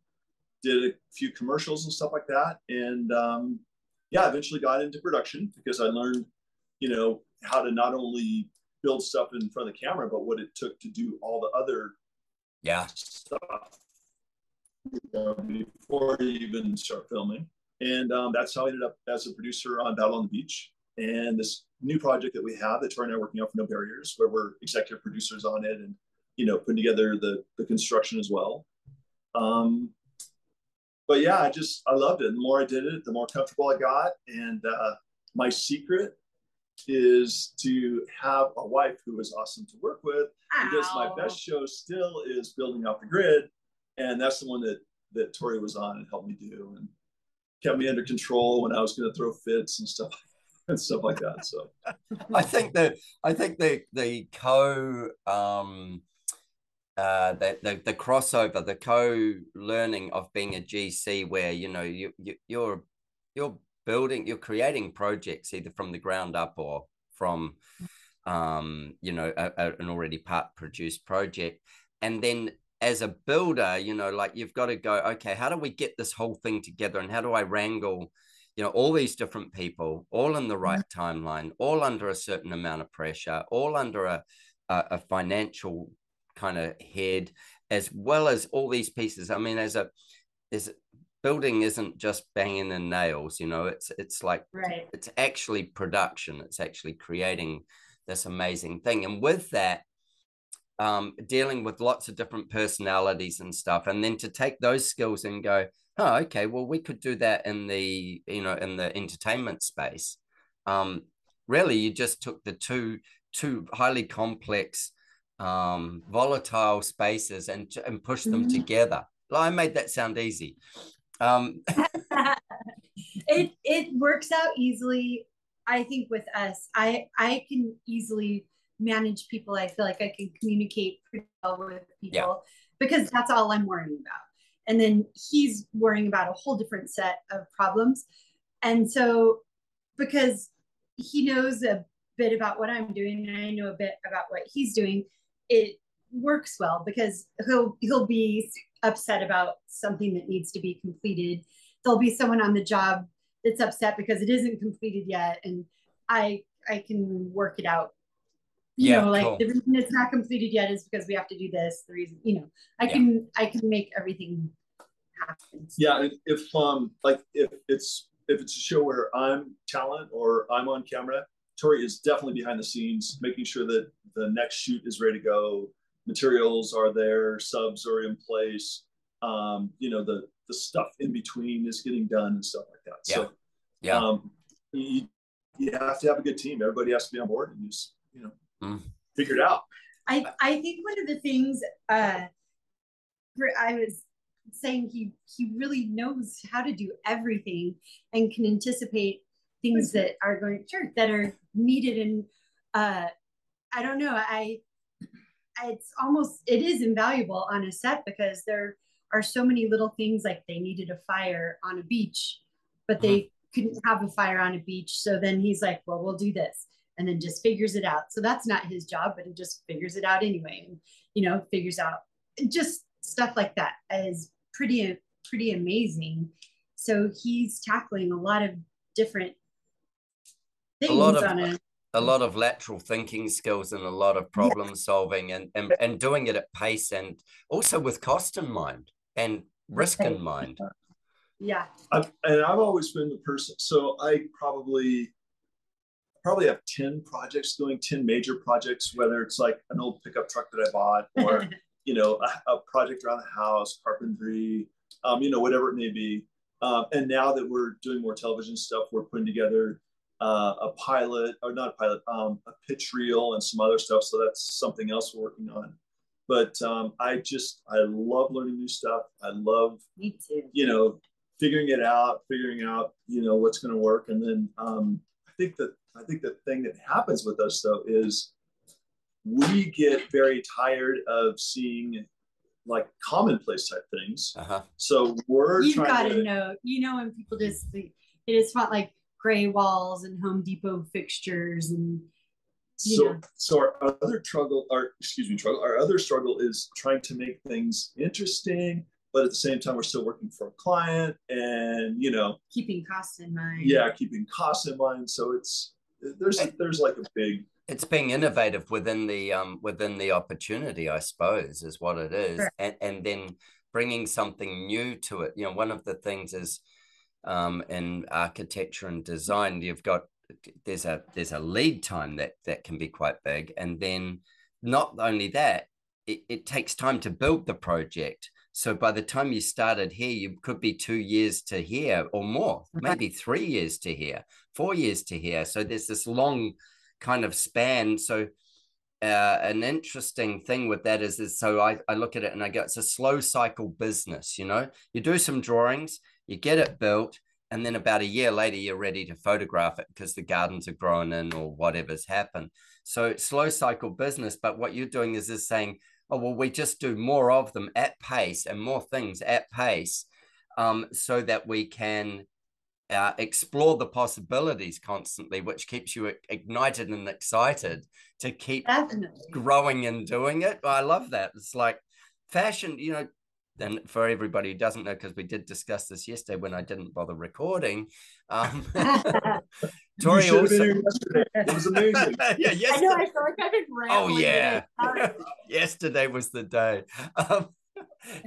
did a few commercials and stuff like that. And um, yeah, eventually got into production because I learned, you know, how to not only build stuff in front of the camera, but what it took to do all the other Yeah. stuff you know, before you even start filming. And um, that's how I ended up as a producer on Battle on the Beach. And this new project that we have that Tori and I are working on for No Barriers, where we're executive producers on it and, you know, putting together the, the construction as well. Um, but yeah, I just, I loved it. The more I did it, the more comfortable I got. And uh, my secret is to have a wife who is awesome to work with because my best show still is building off the grid and that's the one that that tori was on and helped me do and kept me under control when i was going to throw fits and stuff and stuff like that so I think that I think the the co um uh the, the the crossover the co learning of being a GC where you know you, you you're you're building you're creating projects either from the ground up or from um you know a, a- an already part produced project. And then as a builder you know like you've got to go okay how do we get this whole thing together and how do I wrangle you know all these different people all in the right timeline all under a certain amount of pressure all under a a, a financial kind of head as well as all these pieces i mean as a is building isn't just banging in nails you know it's it's like Right. it's actually production it's actually creating this amazing thing and with that um, dealing with lots of different personalities and stuff, and then to take those skills and go, oh, okay, well, we could do that in the you know in the entertainment space. Um, really, you just took the two two highly complex, um, volatile spaces and and pushed them mm-hmm. together. I made that sound easy. Um, it it works out easily. I think with us, I I can easily manage people. I feel like I can communicate pretty well with people yeah. because that's all I'm worrying about. And then he's worrying about a whole different set of problems. And so because he knows a bit about what I'm doing and I know a bit about what he's doing, it works well because he'll he'll be upset about something that needs to be completed. There'll be someone on the job that's upset because it isn't completed yet and I I can work it out. You yeah, know, like cool. the reason it's not completed yet is because we have to do this. The reason, you know, I yeah. can I can make everything happen. Yeah, if um like if it's if it's a show where I'm talent or I'm on camera, Tori is definitely behind the scenes, making sure that the next shoot is ready to go, materials are there, subs are in place, um, you know, the the stuff in between is getting done and stuff like that. Yeah. So yeah. Um, you, you have to have a good team. Everybody has to be on board and just, you know, mm. figure it out. I, I think one of the things uh, I was saying he he really knows how to do everything and can anticipate things that are going sure that are needed and uh i don't know i it's almost it is invaluable on a set because there are so many little things like they needed a fire on a beach but they mm-hmm. couldn't have a fire on a beach. So then he's like well we'll do this. And then just figures it out. So that's not his job but he just figures it out anyway and you know figures out just stuff like that is pretty pretty amazing. So he's tackling a lot of different things a lot of, on a a lot of lateral thinking skills and a lot of problem yeah. solving and, and and doing it at pace and also with cost in mind and risk in mind. Yeah. I've, and i've always been the person so i probably probably have 10 projects going 10 major projects whether it's like an old pickup truck that i bought or you know a, a, project around the house carpentry um, you know whatever it may be. Um, and now that we're doing more television stuff we're putting together uh, a pilot or not a pilot, um, a pitch reel and some other stuff. So that's something else we're working on. But um, I just I love learning new stuff. I love me too. You know, figuring it out, figuring out you know what's going to work, and then um, I think that I think the thing that happens with us though is we get very tired of seeing like commonplace type things. Uh-huh. So we're you've got to know, you know, when people just it is not like gray walls and Home Depot fixtures and so know. so our other struggle our excuse me struggle our other struggle is trying to make things interesting but at the same time we're still working for a client and you know. Keeping costs in mind. Yeah keeping costs in mind. So it's there's there's like a big. It's being innovative within the um within the opportunity i suppose is what it is. Sure. and and then bringing something new to it. You know one of the things is um, in architecture and design, you've got there's a there's a lead time that that can be quite big, and then not only that, it, it takes time to build the project. So by the time you started here, you could be two years to here or more, maybe three years to here, four years to here. So there's this long kind of span. So uh, an interesting thing with that is, is so I, I look at it and I go, it's a slow cycle business. You know, you do some drawings, you get it built, and then about a year later, you're ready to photograph it because the gardens are grown in or whatever's happened. So slow cycle business. But what you're doing is is saying, oh well, we just do more of them at pace and more things at pace, um, so that we can uh, explore the possibilities constantly, which keeps you ignited and excited to keep Definitely. growing and doing it. I love that. It's like fashion, you know, and for everybody who doesn't know, because we did discuss this yesterday when I didn't bother recording. Um, Tori also. It was amazing. yeah, yesterday. I know. I feel like I've been Oh yeah, yesterday was the day. Um,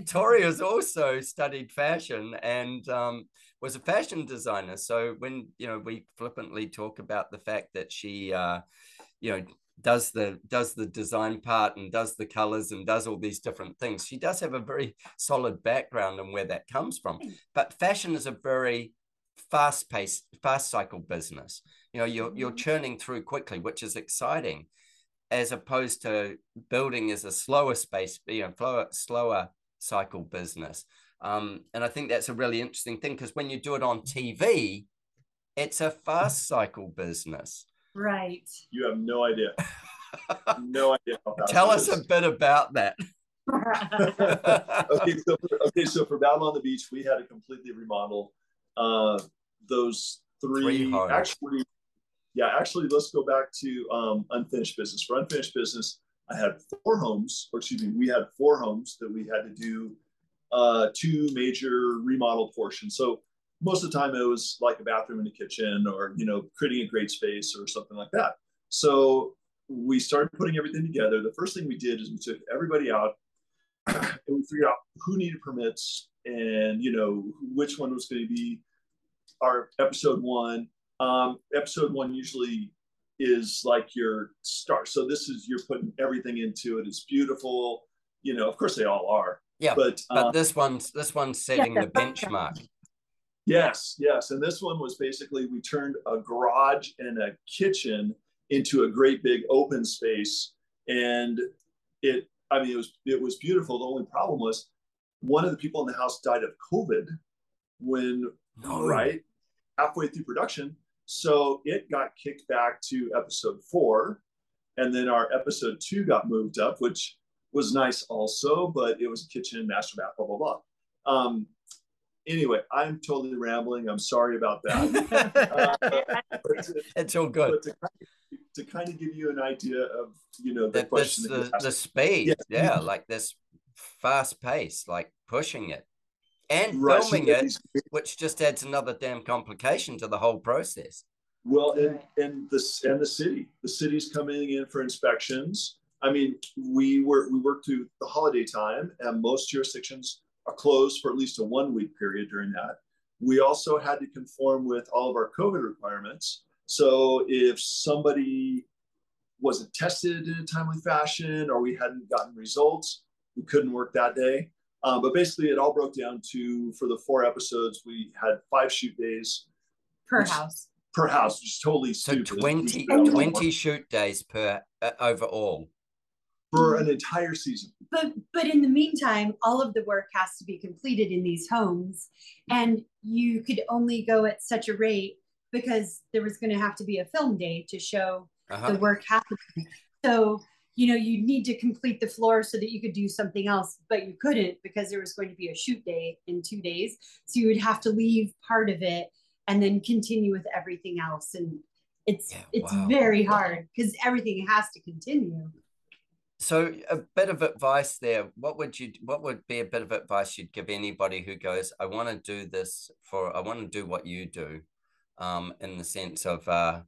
Tori has also studied fashion and um, was a fashion designer. So when you know we flippantly talk about the fact that she, uh, you know, does the does the design part and does the colors and does all these different things. She does have a very solid background and where that comes from. But fashion is a very fast paced, fast cycle business. You know, you're you're mm-hmm. churning through quickly, which is exciting, as opposed to building is a slower space, you know, slower, slower cycle business. Um, and I think that's a really interesting thing because when you do it on TV, it's a fast cycle business. Right. You have no idea. no idea. Tell us is. a bit about that. okay, so for, okay, so for Battle on the Beach, we had to completely remodel uh, those three. three actually, yeah, actually, let's go back to um, unfinished business. For unfinished business, I had four homes, or excuse me, we had four homes that we had to do uh, two major remodel portions. So most of the time it was like a bathroom and a kitchen or you know creating a great space or something like that. So we started putting everything together. The first thing we did is we took everybody out and we figured out who needed permits and you know which one was going to be our episode one. Um, episode one usually is like your start so this is you're putting everything into it. It's beautiful. You know of course they all are. Yeah but but um, this one's this one's setting yeah, the benchmark Yes, yes. And this one was basically we turned a garage and a kitchen into a great big open space. And it, I mean, it was it was beautiful. The only problem was one of the people in the house died of COVID when oh. right halfway through production. So it got kicked back to episode four. And then our episode two got moved up, which was nice also, but it was kitchen, master bath, blah, blah, blah. Um, anyway, I'm totally rambling. I'm sorry about that. uh, it's all good. To kind, of, to kind, of, give you an idea of, you know, the that question. the, the speed. Yeah. yeah. Like this fast pace, like pushing it and right. filming it, which just adds another damn complication to the whole process. Well, and, and the, and the city, the city's coming in for inspections. I mean, we were, we worked through the holiday time and most jurisdictions are closed for at least a one week period during that. We also had to conform with all of our COVID requirements. So if somebody wasn't tested in a timely fashion or we hadn't gotten results, we couldn't work that day. Um, but basically, it all broke down to for the four episodes, we had five shoot days per which, house. Per house, which is totally so stupid. 20, 20 shoot days per uh, overall for an entire season. But but in the meantime, all of the work has to be completed in these homes, and you could only go at such a rate because there was going to have to be a film day to show uh-huh. the work happening. So you know you need to complete the floor so that you could do something else, but you couldn't because there was going to be a shoot day in two days. So you would have to leave part of it and then continue with everything else and it's yeah, it's wow. very hard because everything has to continue so a bit of advice there what would you what would be a bit of advice you'd give anybody who goes i want to do this for i want to do what you do um, in the sense of uh,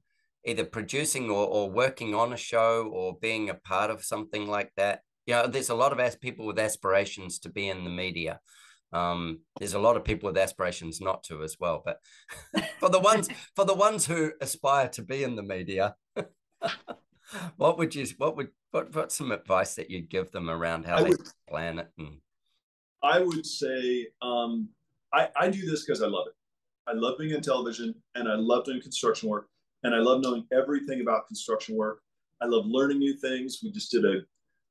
either producing or, or working on a show or being a part of something like that? You know there's a lot of as people with aspirations to be in the media. Um, there's a lot of people with aspirations not to as well but for the ones for the ones who aspire to be in the media what would you what would what what's some advice that you'd give them around how I they would, plan it and i would say um, I, I do this because i love it. I love being in television and i love doing construction work and i love knowing everything about construction work. I love learning new things. We just did a,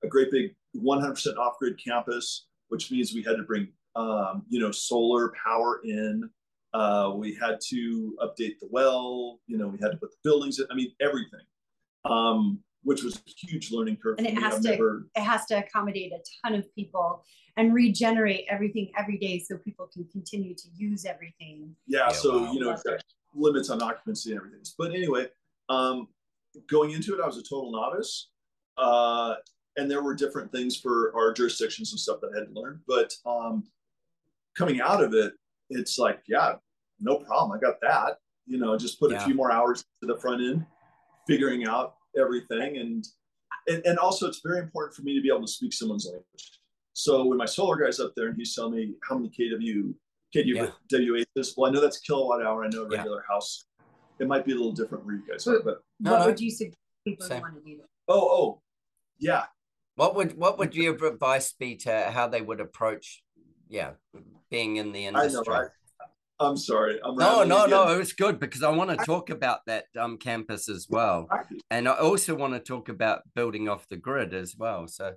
a great big 100% off-grid campus which means we had to bring um, you know solar power in. Uh, we had to update the well you know we had to put the buildings in i mean everything. Um, which was a huge learning curve. And it has I've to never... it has to accommodate a ton of people and regenerate everything every day so people can continue to use everything. Yeah, yeah so wow. you know limits on occupancy and everything. But anyway, um, going into it, I was a total novice. Uh, and there were different things for our jurisdictions and stuff that I had to learn. But um, coming out of it, it's like, yeah, no problem. I got that. You know, just put yeah. a few more hours to the front end figuring out everything. And, and, and also it's very important for me to be able to speak someone's language. So when my solar guy's up there and he's telling me how many kW, kW yeah. is, well, I know that's kilowatt hour. I know a regular yeah. house. It might be a little different where you guys are, but what no, would you suggest people Same. want to do that? Oh, oh, yeah. What would what would your advice be to how they would approach, yeah, being in the industry? I know. I, I'm sorry. I'm no, no, again. no. It's good because I want to talk about that um, campus as well, and I also want to talk about building off the grid as well. So,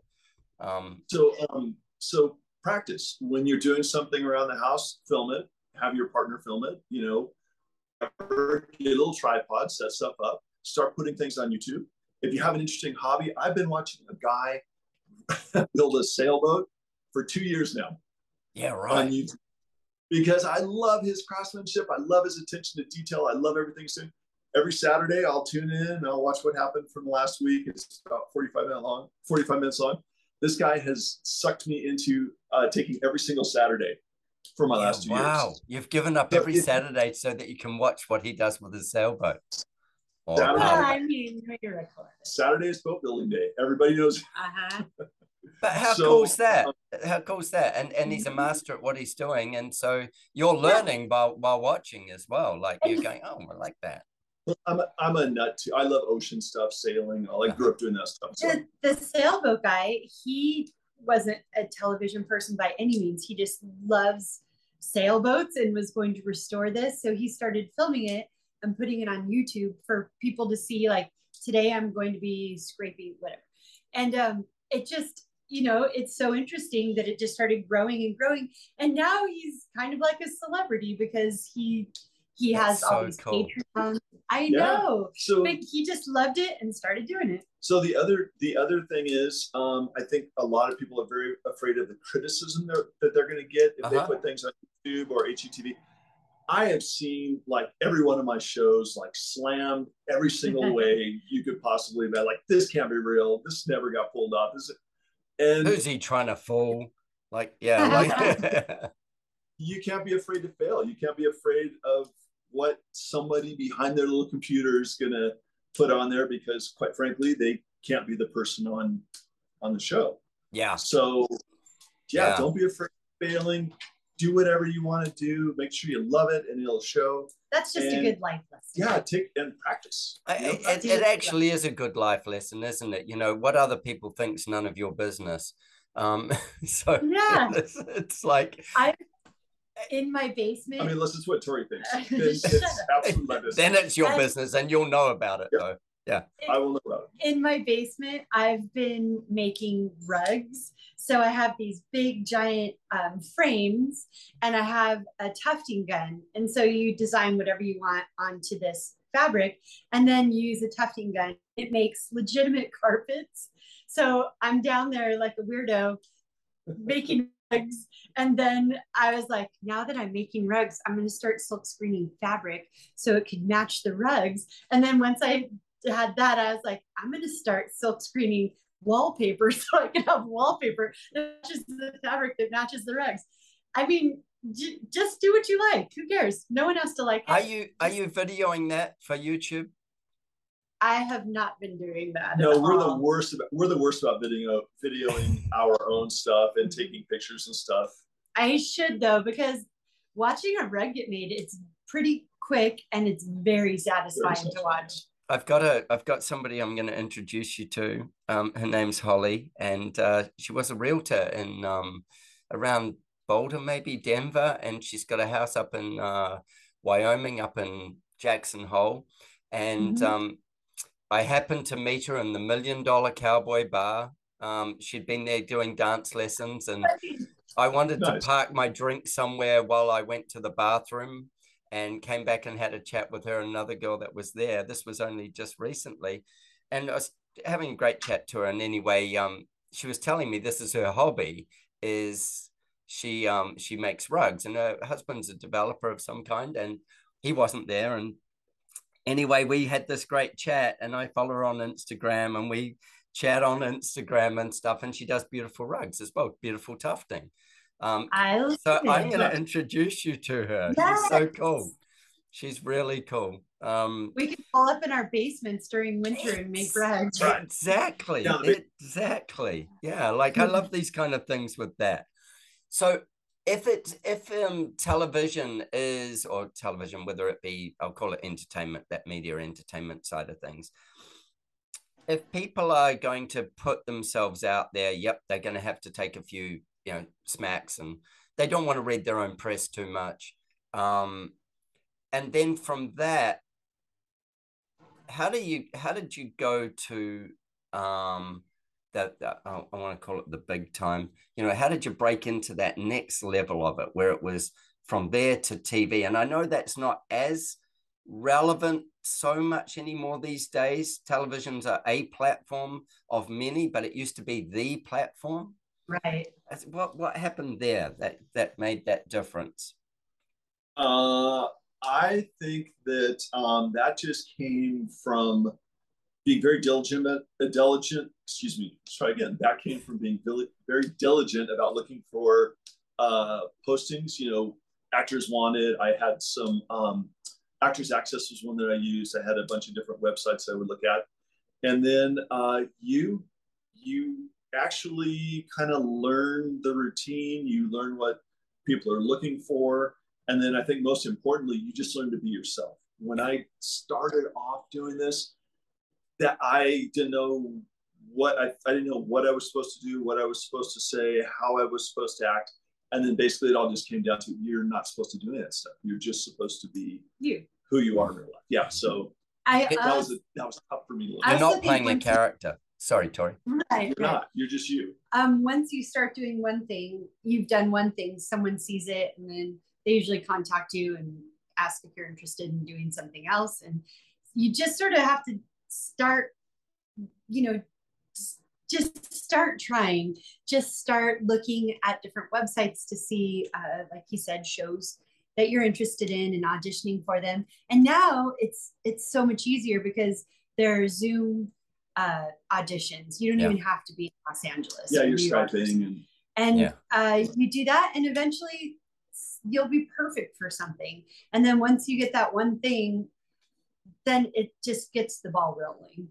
um, so, um, so practice when you're doing something around the house. Film it. Have your partner film it. You know, get a little tripod, set stuff up, start putting things on YouTube. If you have an interesting hobby, I've been watching a guy build a sailboat for two years now. Yeah, right. On YouTube. Because I love his craftsmanship. I love his attention to detail. I love everything he's doing. Every Saturday, I'll tune in and I'll watch what happened from last week. It's about 45 minutes long, 45 minutes long. This guy has sucked me into uh, taking every single Saturday for my yeah, last two wow. years. Wow. You've given up every Saturday so that you can watch what he does with his sailboat. Saturday, well, I mean, miracle. Saturday is boat building day. Everybody knows. Uh-huh. But how so, cool is that? Um, how cool is that? And and he's a master at what he's doing, and so you're learning yeah. while while watching as well. Like you're going, oh, I like that. I'm a, I'm a nut too. I love ocean stuff, sailing. I like grew up doing that stuff. So. The, the sailboat guy, he wasn't a television person by any means. He just loves sailboats and was going to restore this. So he started filming it and putting it on YouTube for people to see. Like today, I'm going to be scraping whatever, and um, it just you know it's so interesting that it just started growing and growing, and now he's kind of like a celebrity because he he That's has so all these cool. Patreons. I yeah. know, so, but he just loved it and started doing it. So the other the other thing is, um, I think a lot of people are very afraid of the criticism they're, that they're going to get if uh-huh. they put things on YouTube or HGTV. I have seen like every one of my shows like slammed every single way you could possibly imagine. Like this can't be real. This never got pulled off. This and who's he trying to fool? Like yeah, like you can't be afraid to fail. You can't be afraid of what somebody behind their little computer is gonna put on there because quite frankly they can't be the person on on the show. Yeah. So yeah, yeah. don't be afraid of failing do whatever you want to do. Make sure you love it, and it'll show. That's just and, a good life lesson. Yeah, take and practice. I, it, it, actually is a good life lesson, isn't it? You know what other people think's none of your business. Um, so yeah, it's, it's like I in my basement. I mean, unless it's what Tori thinks. Then it's absolutely my business. Then it's your business, and you'll know about it, yep. though. Yeah. I will know about it. In my basement, I've been making rugs. So I have these big giant um, frames and I have a tufting gun. And so you design whatever you want onto this fabric and then use a tufting gun. It makes legitimate carpets. So I'm down there like a weirdo making rugs. And then I was like, now that I'm making rugs, I'm going to start silk screening fabric so it could match the rugs. And then once I had that, I was like, I'm going to start silk screening wallpaper so I can have wallpaper that matches the fabric that matches the rugs. I mean, j- just do what you like. Who cares? No one has to like it. Are you are you videoing that for YouTube? I have not been doing that. No, we're all. the worst about we're the worst about video videoing our own stuff and taking pictures and stuff. I should though, because watching a rug get made, it's pretty quick and it's very satisfying, very satisfying. to watch. I've got a I've got somebody I'm going to introduce you to. Um, her name's Holly, and uh, she was a realtor in um, around Boulder, maybe Denver, and she's got a house up in uh, Wyoming, up in Jackson Hole, and mm-hmm. um, I happened to meet her in the Million Dollar Cowboy Bar. Um, she'd been there doing dance lessons, and I wanted nice. to park my drink somewhere while I went to the bathroom and came back and had a chat with her and another girl that was there. This was only just recently. And I was having a great chat to her. And anyway, um, she was telling me this is her hobby is she um she makes rugs and her husband's a developer of some kind and he wasn't there and anyway we had this great chat and i follow her on instagram and we chat on instagram and stuff and she does beautiful rugs as well beautiful tufting um, I so I'm going to introduce you to her. Yes. She's so cool. She's really cool. Um, we can pull up in our basements during winter and make rugs. Exactly. Exactly. Yeah. Like I love these kind of things with that. So if it if um television is or television, whether it be I'll call it entertainment, that media entertainment side of things. if people are going to put themselves out there, yep, they're going to have to take a few, you know, smacks and they don't want to read their own press too much. Um, and then from that, how do you, how did you go to, um, that, that I, I want to call it the big time, you know, how did you break into that next level of it where it was from there to TV? And I know that's not as relevant so much anymore these days. Televisions are a platform of many, but it used to be the platform. Right. What what happened there that that made that difference? Uh, I think that um, that just came from being very diligent, uh, diligent. Excuse me. Try again. That came from being very diligent about looking for uh, postings. You know, actors wanted. I had some um, Actors Access was one that I used. I had a bunch of different websites I would look at, and then uh, you you actually kind of learn the routine. You learn what people are looking for, and then I think most importantly, you just learn to be yourself. When I started off doing this, that I didn't know what I, I didn't know what I was supposed to do, what I was supposed to say, how I was supposed to act. And then basically it all just came down to you're not supposed to do any of that stuff. You're just supposed to be you who you are in real life. Yeah. So I that uh, was a, that was tough for me to learn. You're not playing a character. Sorry, Tori. Right, you're right. not. You're just you. Um, once you start doing one thing, you've done one thing, someone sees it, and then they usually contact you and ask if you're interested in doing something else. And you just sort of have to start, you know, just start trying just start looking at different websites to see uh, like you said shows that you're interested in and auditioning for them and now it's it's so much easier because there are zoom uh, auditions you don't yeah. even have to be in los angeles yeah you're skyping and and yeah. uh, you do that and eventually you'll be perfect for something and then once you get that one thing then it just gets the ball rolling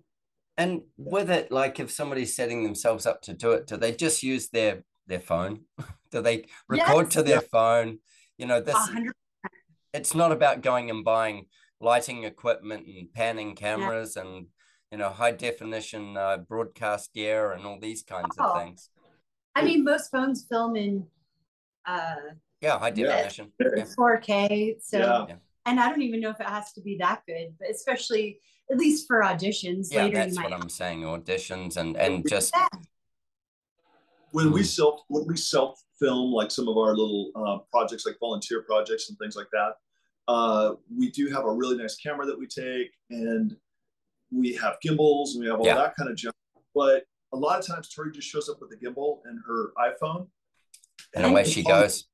and with it, like if somebody's setting themselves up to do it, do they just use their their phone? do they record yes. to their phone? You know, this 100%. it's not about going and buying lighting equipment and panning cameras yeah. and you know high definition uh, broadcast gear and all these kinds oh. of things. I mean, most phones film in uh, yeah high definition, yeah. 4K. So, yeah. and I don't even know if it has to be that good, but especially at least for auditions. Yeah, Later that's what I'm saying. Auditions and and just when we hmm. self when we self film like some of our little uh, projects, like volunteer projects and things like that. Uh, we do have a really nice camera that we take, and we have gimbals and we have all yeah. that kind of junk. But a lot of times, Tori just shows up with a gimbal and her iPhone, and, and away she goes.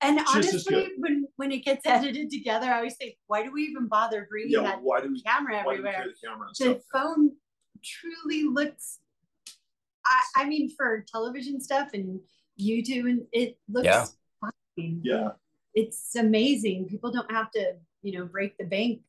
And honestly, when when it gets edited together, I always think, why do we even bother bringing yeah, that why do we, camera everywhere? the, camera the phone truly looks. I, I mean, for television stuff and YouTube, and it looks yeah. fine. Yeah, it's amazing. People don't have to, you know, break the bank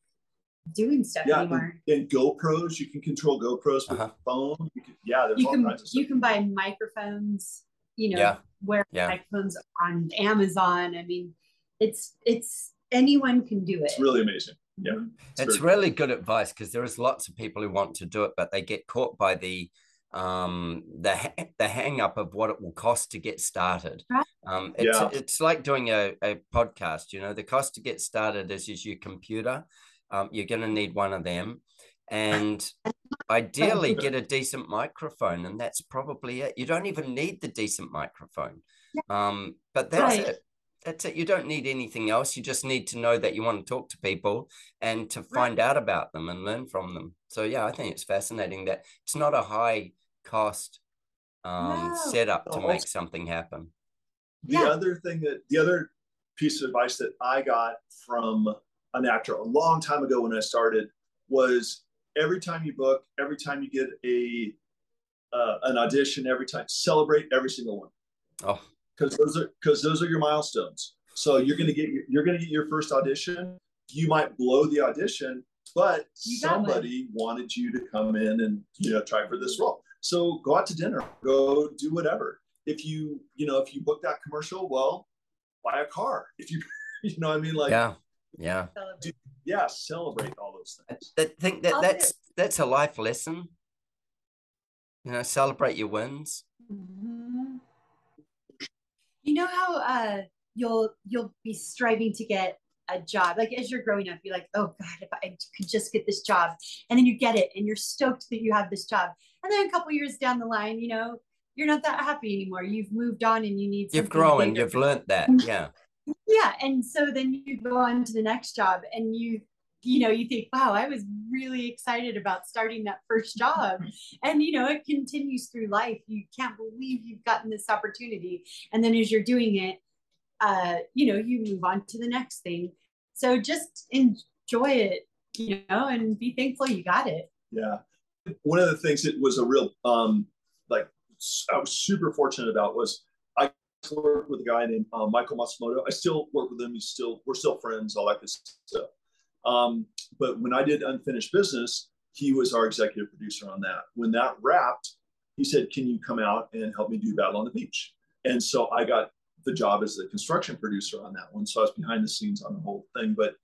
doing stuff yeah, anymore. And, and GoPros, you can control GoPros with uh-huh. phone. You can, yeah, there's you all can, kinds of stuff. You can buy microphones you know, yeah. where yeah. microphones on Amazon. I mean, it's it's anyone can do it. It's really amazing. Yeah. Mm-hmm. It's, it's really good advice because there is lots of people who want to do it, but they get caught by the um the the hang up of what it will cost to get started right. um it's yeah. it's like doing a, a podcast you know the cost to get started is, is your computer um you're going to need one of them. And ideally get a decent microphone and that's probably it. You don't even need the decent microphone. Um, but that's right. it. That's it. You don't need anything else. You just need to know that you want to talk to people and to find right. out about them and learn from them. So yeah i think it's fascinating that it's not a high cost um, no. setup to make something happen. The yeah. other thing that the other piece of advice that i got from an actor a long time ago when i started was every time you book, every time you get a uh, an audition, every time celebrate every single one. Oh, because those are because those are your milestones. So you're gonna get you're gonna get your first audition. You might blow the audition, but somebody wanted you to come in and you know try for this role. So go out to dinner, go do whatever. If you you know if you book that commercial, well, buy a car. If you you know I mean like yeah yeah do, yeah celebrate all those things i think that that's that's a life lesson You know, celebrate your wins. Mhm. You know how uh, you'll you'll be striving to get a job, like as you're growing up, you're like, oh God, if I could just get this job, and then you get it, and you're stoked that you have this job, and then a couple years down the line, you know, you're not that happy anymore. You've moved on, and you need. You've grown, bigger. you've learned that. Yeah. Yeah and so then you go on to the next job and you you know you think wow i was really excited about starting that first job. And you know it continues through life. You can't believe you've gotten this opportunity. And then as you're doing it uh you know you move on to the next thing. So just enjoy it you know and be thankful you got it. Yeah. One of the things that was a real, um, like, i was super fortunate about was worked with a guy named uh, Michael Matsumoto. I still work with him. He's still, we're still friends, all that good stuff. Um, but when I did Unfinished Business, he was our executive producer on that. When that wrapped, he said, Can you come out and help me do Battle on the Beach? And so I got the job as the construction producer on that one. So I was behind the scenes on the whole thing. But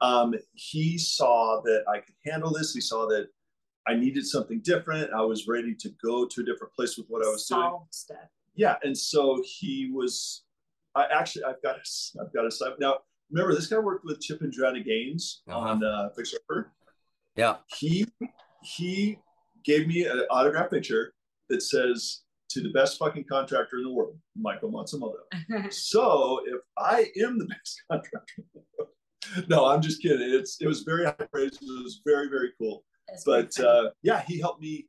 um, he saw that I could handle this. He saw that I needed something different. I was ready to go to a different place with what I was doing. Stuff Yeah, and so he was. I actually, I've got, a, I've got a side now. Remember, this guy worked with Chip and Joanna Gaines Uh-huh. on uh, Fixer Upper. Yeah. He he gave me an autograph picture that says to the best fucking contractor in the world, Michael Matsumoto. so if I am the best contractor, in the world, no, I'm just kidding. It's it was very high praise. It was very very cool That's but uh, yeah, he helped me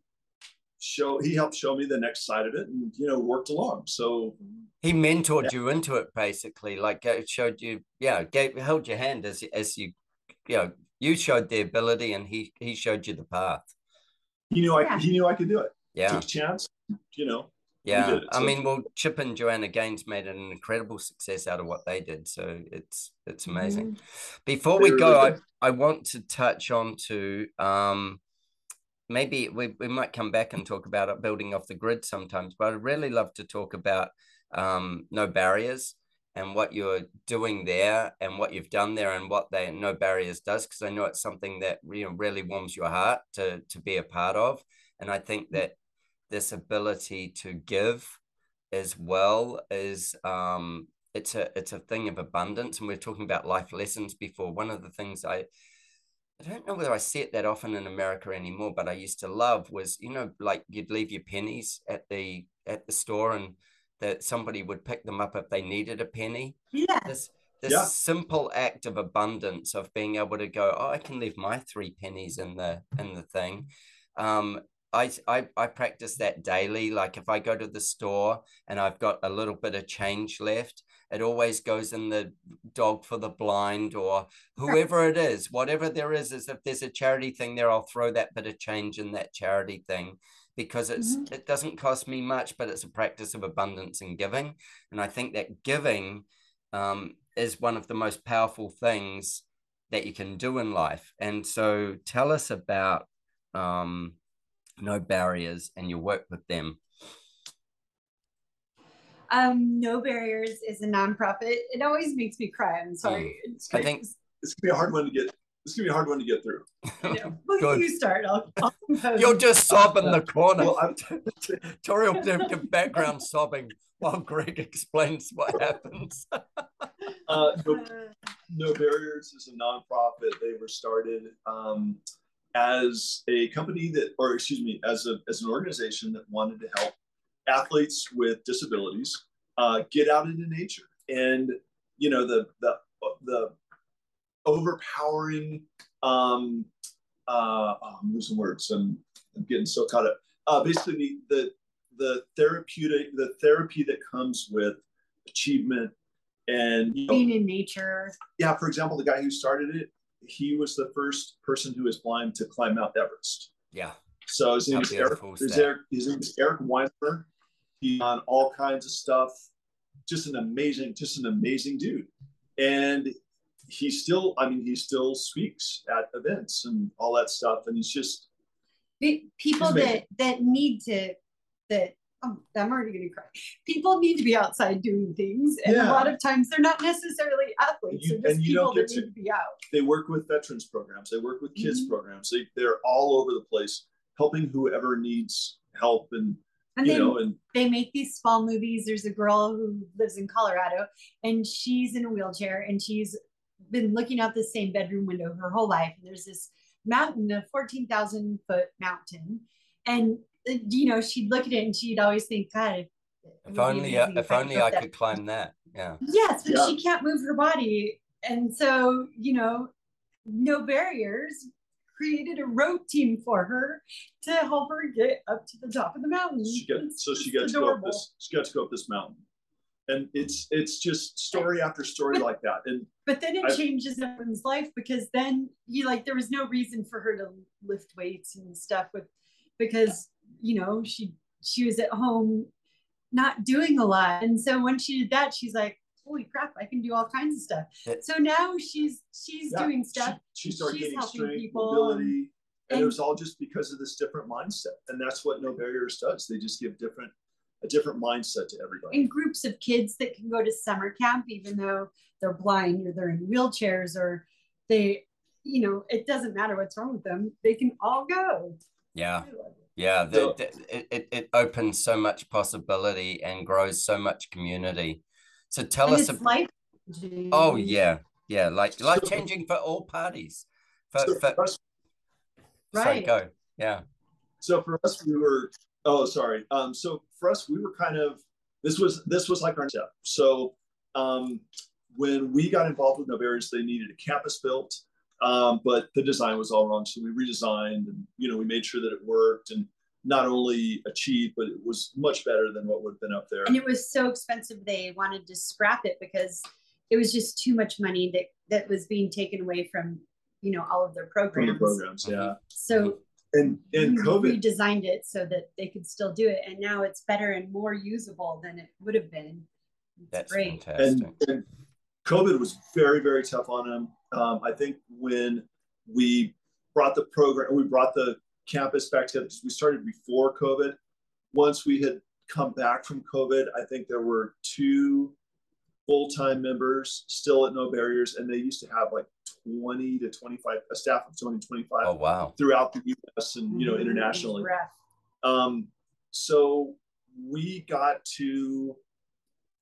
show. He helped show me the next side of it, and you know, worked along. So He mentored you into it basically, like uh, showed you, yeah, gave held your hand as as you, you know, you showed the ability and he he showed you the path. he knew I Yeah. he knew I could do it. Yeah. Took a chance, you know. Yeah, did I so- mean, well, Chip and Joanna Gaines made an incredible success out of what they did, so it's it's amazing. Before we go, really I. I want to touch on to um, maybe we, we might come back and talk about it building off the grid sometimes, but I'd really love to talk about um, no barriers and what you're doing there and what you've done there and what they no barriers does because I know it's something that you know, really warms your heart to to be a part of, and I think that this ability to give as well is um it's a it's a thing of abundance. And we are talking about life lessons before. One of the things i i don't know whether i see it that often in america anymore but i used to love was you know like you'd leave your pennies at the at the store and that somebody would pick them up if they needed a penny yeah this this Yeah. simple act of abundance of being able to go oh i can leave my three pennies in the in the thing um I, I I practice that daily. Like if I go to the store and I've got a little bit of change left, it always goes in the dog for the blind or whoever it is, whatever there is, is if there's a charity thing there, I'll throw that bit of change in that charity thing because it's it doesn't cost me much, but it's a practice of abundance and giving. And I think that giving um, is one of the most powerful things that you can do in life. And so tell us about um, no barriers and your work with them. Um no barriers is a nonprofit it always makes me cry i'm sorry it's I think- It's gonna be a hard one to get. It's gonna be a hard one to get through. I know. Well, you start i'll, I'll. You'll just sob in the corner. Well, I'm, Tori will do the background sobbing while Greg explains what happens. uh, no, no Barriers is a nonprofit. They were started um, as a company that, or excuse me, as a as an organization that wanted to help athletes with disabilities uh, get out into nature. And you know the the the overpowering. Um, uh, oh, I'm losing words. I'm, I'm getting so caught up. Uh, basically, the the therapeutic the therapy that comes with achievement and you know, being in nature yeah, for example, the guy who started it, he was the first person who was blind to climb Mount Everest. Yeah. So his name How is Eric. is His. Eric, his name is Eric Weihenmayer. He's on all kinds of stuff. Just an amazing, just an amazing dude. And he still, I mean, he still speaks at events and all that stuff. And he's just, people that that need to that oh, I'm already gonna cry. People need to be outside doing things, and Yeah. a lot of times they're not necessarily athletes. You- they're just and you don't people that get need to- to be out. they work with veterans programs. They work with kids Mhm. programs. They, they're all over the place helping whoever needs help and And you then know and they make these small movies. There's a girl who lives in Colorado and she's in a wheelchair and she's been looking out the same bedroom window her whole life. And there's this mountain, a 14,000 foot mountain. And, you know, she'd look at it and she'd always think, God, If only, uh, amazing if I only go I that could climb that. Yeah. Yes, but Yeah. she can't move her body. And so, you know, no barriers created a rope team for her to help her get up to the top of the mountain. she got It's so she got to go up this she got to go up this mountain and it's it's just story after story like that and But then it I- changes everyone's life because then you like there was no reason for her to lift weights and stuff with because you know she she was at home not doing a lot. And so when she did that, she's like, holy crap, I can do all kinds of stuff. So now she's she's yeah, doing stuff. she, started she's getting helping strength people mobility and, and- it was all just because of this different mindset and that's what no barriers does they just give different a different mindset to everybody in groups of kids that can go to summer camp even though they're blind or they're in wheelchairs or they you know it doesn't matter what's wrong with them they can all go Yeah. Yeah. The, the- it, it, it opens so much possibility and grows so much community. So tell and us. it's ab- life oh, yeah. Yeah. Like life changing for all parties. For, so, for, for us, Sorry, Right. go. Yeah. so for us we were oh sorry um so for us we were kind of this was this was like our step so um when we got involved with No Barriers, they needed a campus built um, but the design was all wrong so we redesigned and you know we made sure that it worked and not only achieved but it was much better than what would have been up there. And it was so expensive they wanted to scrap it because it was just too much money that that was being taken away from you know all of their from programs the programs. yeah. So and and we covid redesigned it so that they could still do it and now it's better and more usable than it would have been. It's That's great. fantastic. and, and COVID was very, very tough on them. Um, I think when we brought the program, we brought the campus back together because we started before COVID. Once we had come back from COVID, I think there were two full-time members still at No Barriers, and they used to have like 20 to 25, a staff of 20 to 25 oh, wow. throughout the U.S. and you know Mhm. internationally. Um, so we got to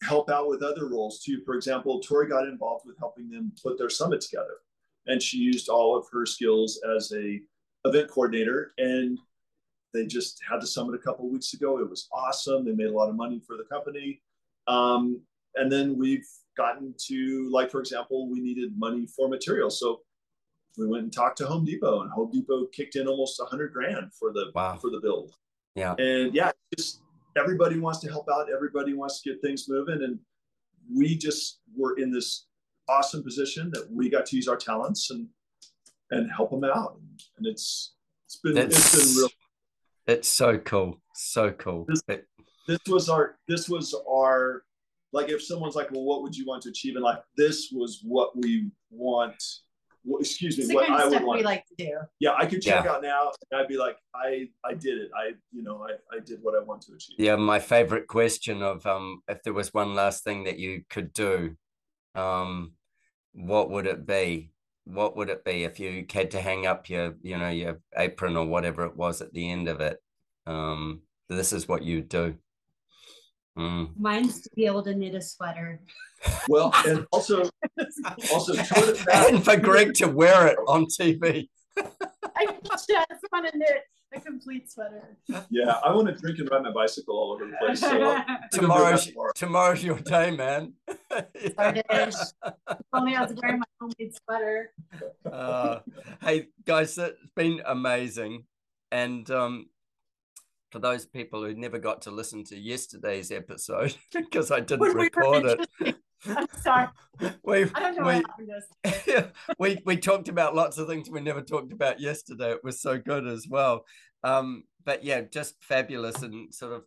help out with other roles too. For example, Tori got involved with helping them put their summit together, and she used all of her skills as a event coordinator. And they just had the summit a couple of weeks ago. It was awesome. They made a lot of money for the company. Um, and then we've gotten to like, for example, we needed money for materials, so we went and talked to Home Depot, and Home Depot kicked in almost a hundred grand for the Wow. for the build. Yeah. And yeah, just everybody wants to help out. Everybody wants to get things moving. And we just were in this awesome position that we got to use our talents and and help them out. And it's it's been it's been real. it's so cool. So cool. This- But- This was our this was our like if someone's like, well, what would you want to achieve in life? This was what we want. Well, excuse me, It's the what kind I of would want. we like to do. yeah, I could check Yeah. out now and I'd be like, I I did it. I you know I I did what I want to achieve. yeah, my favorite question of um, if there was one last thing that you could do, um, what would it be? What would it be if you had to hang up your, you know, your apron or whatever it was at the end of it? Um, this is what you do. Mm. Mine's to be able to knit a sweater. Well, and also also two of the fact- And for Greg to wear it on TV. I just want to knit a complete sweater. Yeah, I want to drink and ride my bicycle all over the place. So I'm gonna do Tomorrow's tomorrow. tomorrow's your day, man. Sorry, Dish. Only I was wearing my homemade sweater. Uh, hey guys, it's been amazing, and um, for those people who never got to listen to yesterday's episode because I didn't were record it, interested. I'm sorry. we I don't know we, what happened to us. we we talked about lots of things we never talked about yesterday. It was so good as well. Um, but yeah, just fabulous and sort of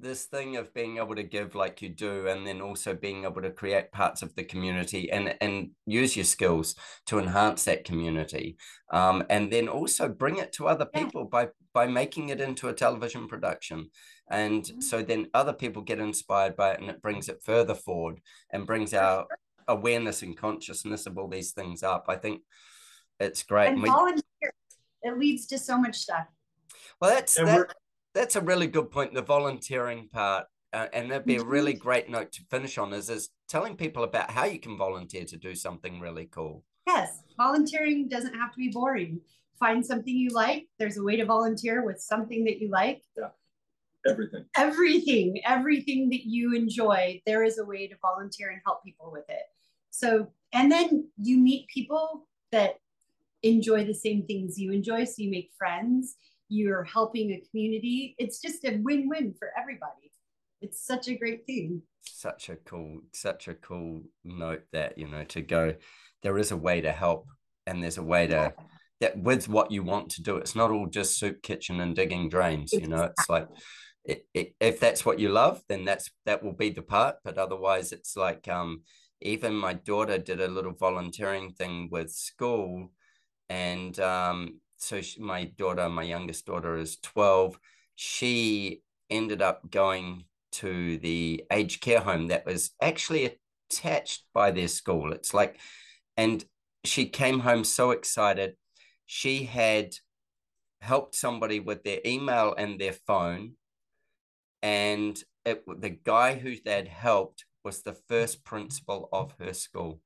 this thing of being able to give like you do, and then also being able to create parts of the community and and use your skills to enhance that community, um, and then also bring it to other Yeah. people by by making it into a television production. And Mhm. so then other people get inspired by it and it brings it further forward and brings our awareness and consciousness of all these things up. I think it's great. And we, volunteer. It leads to so much stuff. well, that's that, that's a really good point. The volunteering part, uh, and that'd be a really Mm-hmm. great note to finish on. Is is telling people about how you can volunteer to do something really cool. Yes, volunteering doesn't have to be boring. Find something you like. There's a way to volunteer with something that you like. Everything. Everything, everything that you enjoy, there is a way to volunteer and help people with it. So, and then you meet people that enjoy the same things you enjoy. So you make friends, you're helping a community. It's just a win win for everybody. It's such a great thing. Such a cool, such a cool note that you know to go. There is a way to help, and there's a way to that with what you want to do. It's not all just soup kitchen and digging drains. You know, it's like it, it, if that's what you love, then that's that will be the part. But otherwise, it's like um, even my daughter did a little volunteering thing with school, and um, so she, my daughter, my youngest daughter, is twelve. She ended up going to the aged care home that was actually attached by their school. It's like, and she came home so excited. She had helped somebody with their email and their phone and it, the guy who they'd helped was the first principal of her school.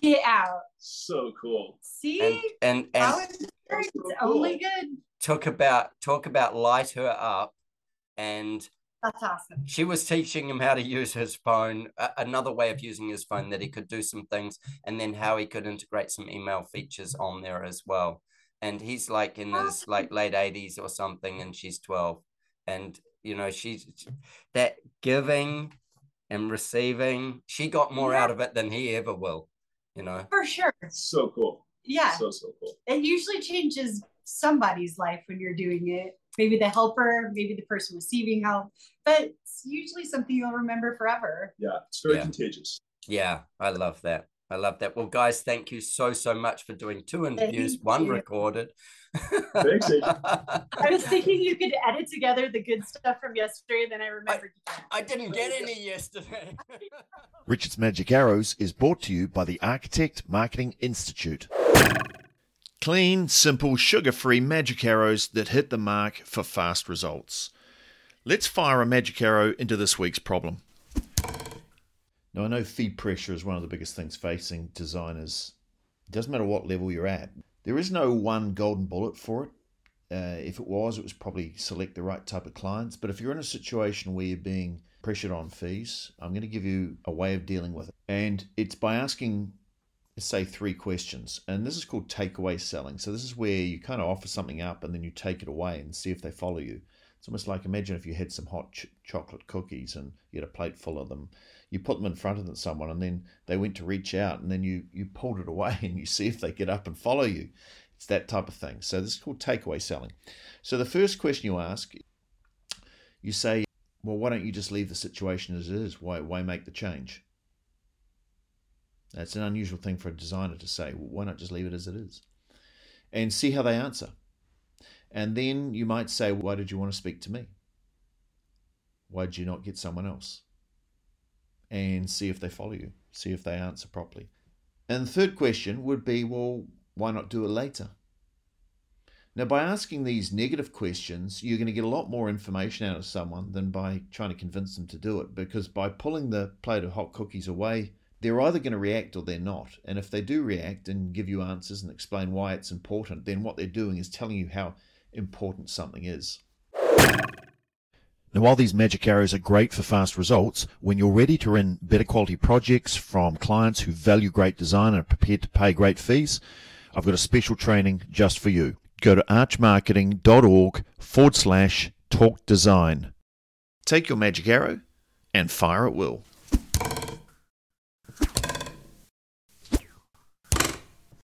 Get out. So cool. See? And and and volunteering so only cool. good. took about talk about light her up, and That's awesome. she was teaching him how to use his phone, a- another way of using his phone that he could do some things, and then how he could integrate some email features on there as well. And he's like in his like late eighties or something, and she's twelve, and you know she's that giving and receiving. She got more out of it than he ever will. You know. For sure. So cool. Yeah. So so cool. it usually changes somebody's life when you're doing it. Maybe the helper, maybe the person receiving help, but it's usually something you'll remember forever. Yeah, it's very Yeah. contagious. Yeah, I love that. I love that. Well, guys, thank you so so much for doing two interviews, Thank one you. recorded. Thanks, I was thinking you could edit together the good stuff from yesterday, then I remembered. you can't. I didn't get any yesterday. Richard's Magic Arrows is brought to you by the Architect Marketing Institute. Clean, simple, sugar free magic arrows that hit the mark for fast results. Let's fire a magic arrow into this week's problem. Now, I know fee pressure is one of the biggest things facing designers. It doesn't matter what level you're at, there is no one golden bullet for it. Uh, if it was, it was probably select the right type of clients. But if you're in a situation where you're being pressured on fees, I'm going to give you a way of dealing with it. And it's by asking, say, three questions. And this is called takeaway selling. So this is where you kind of offer something up and then you take it away and see if they follow you. It's almost like imagine if you had some hot ch- chocolate cookies and you had a plate full of them. You put them in front of someone and then they went to reach out and then you, you pulled it away and you see if they get up and follow you. It's that type of thing. So this is called takeaway selling. So the first question you ask, you say, well, why don't you just leave the situation as it is? Why, why make the change? That's an unusual thing for a designer to say. Well, why not just leave it as it is? And see how they answer. And then you might say, why did you want to speak to me? Why did you not get someone else? And see if they follow you, see if they answer properly. And the third question would be, well, why not do it later? Now, by asking these negative questions, you're going to get a lot more information out of someone than by trying to convince them to do it. Because by pulling the plate of hot cookies away, they're either going to react or they're not. And if they do react and give you answers and explain why it's important, then what they're doing is telling you how important something is. Now, while these magic arrows are great for fast results, when you're ready to run better quality projects from clients who value great design and are prepared to pay great fees, I've got a special training just for you. Go to archmarketing.org forward slash talk design. Take your magic arrow and fire at will.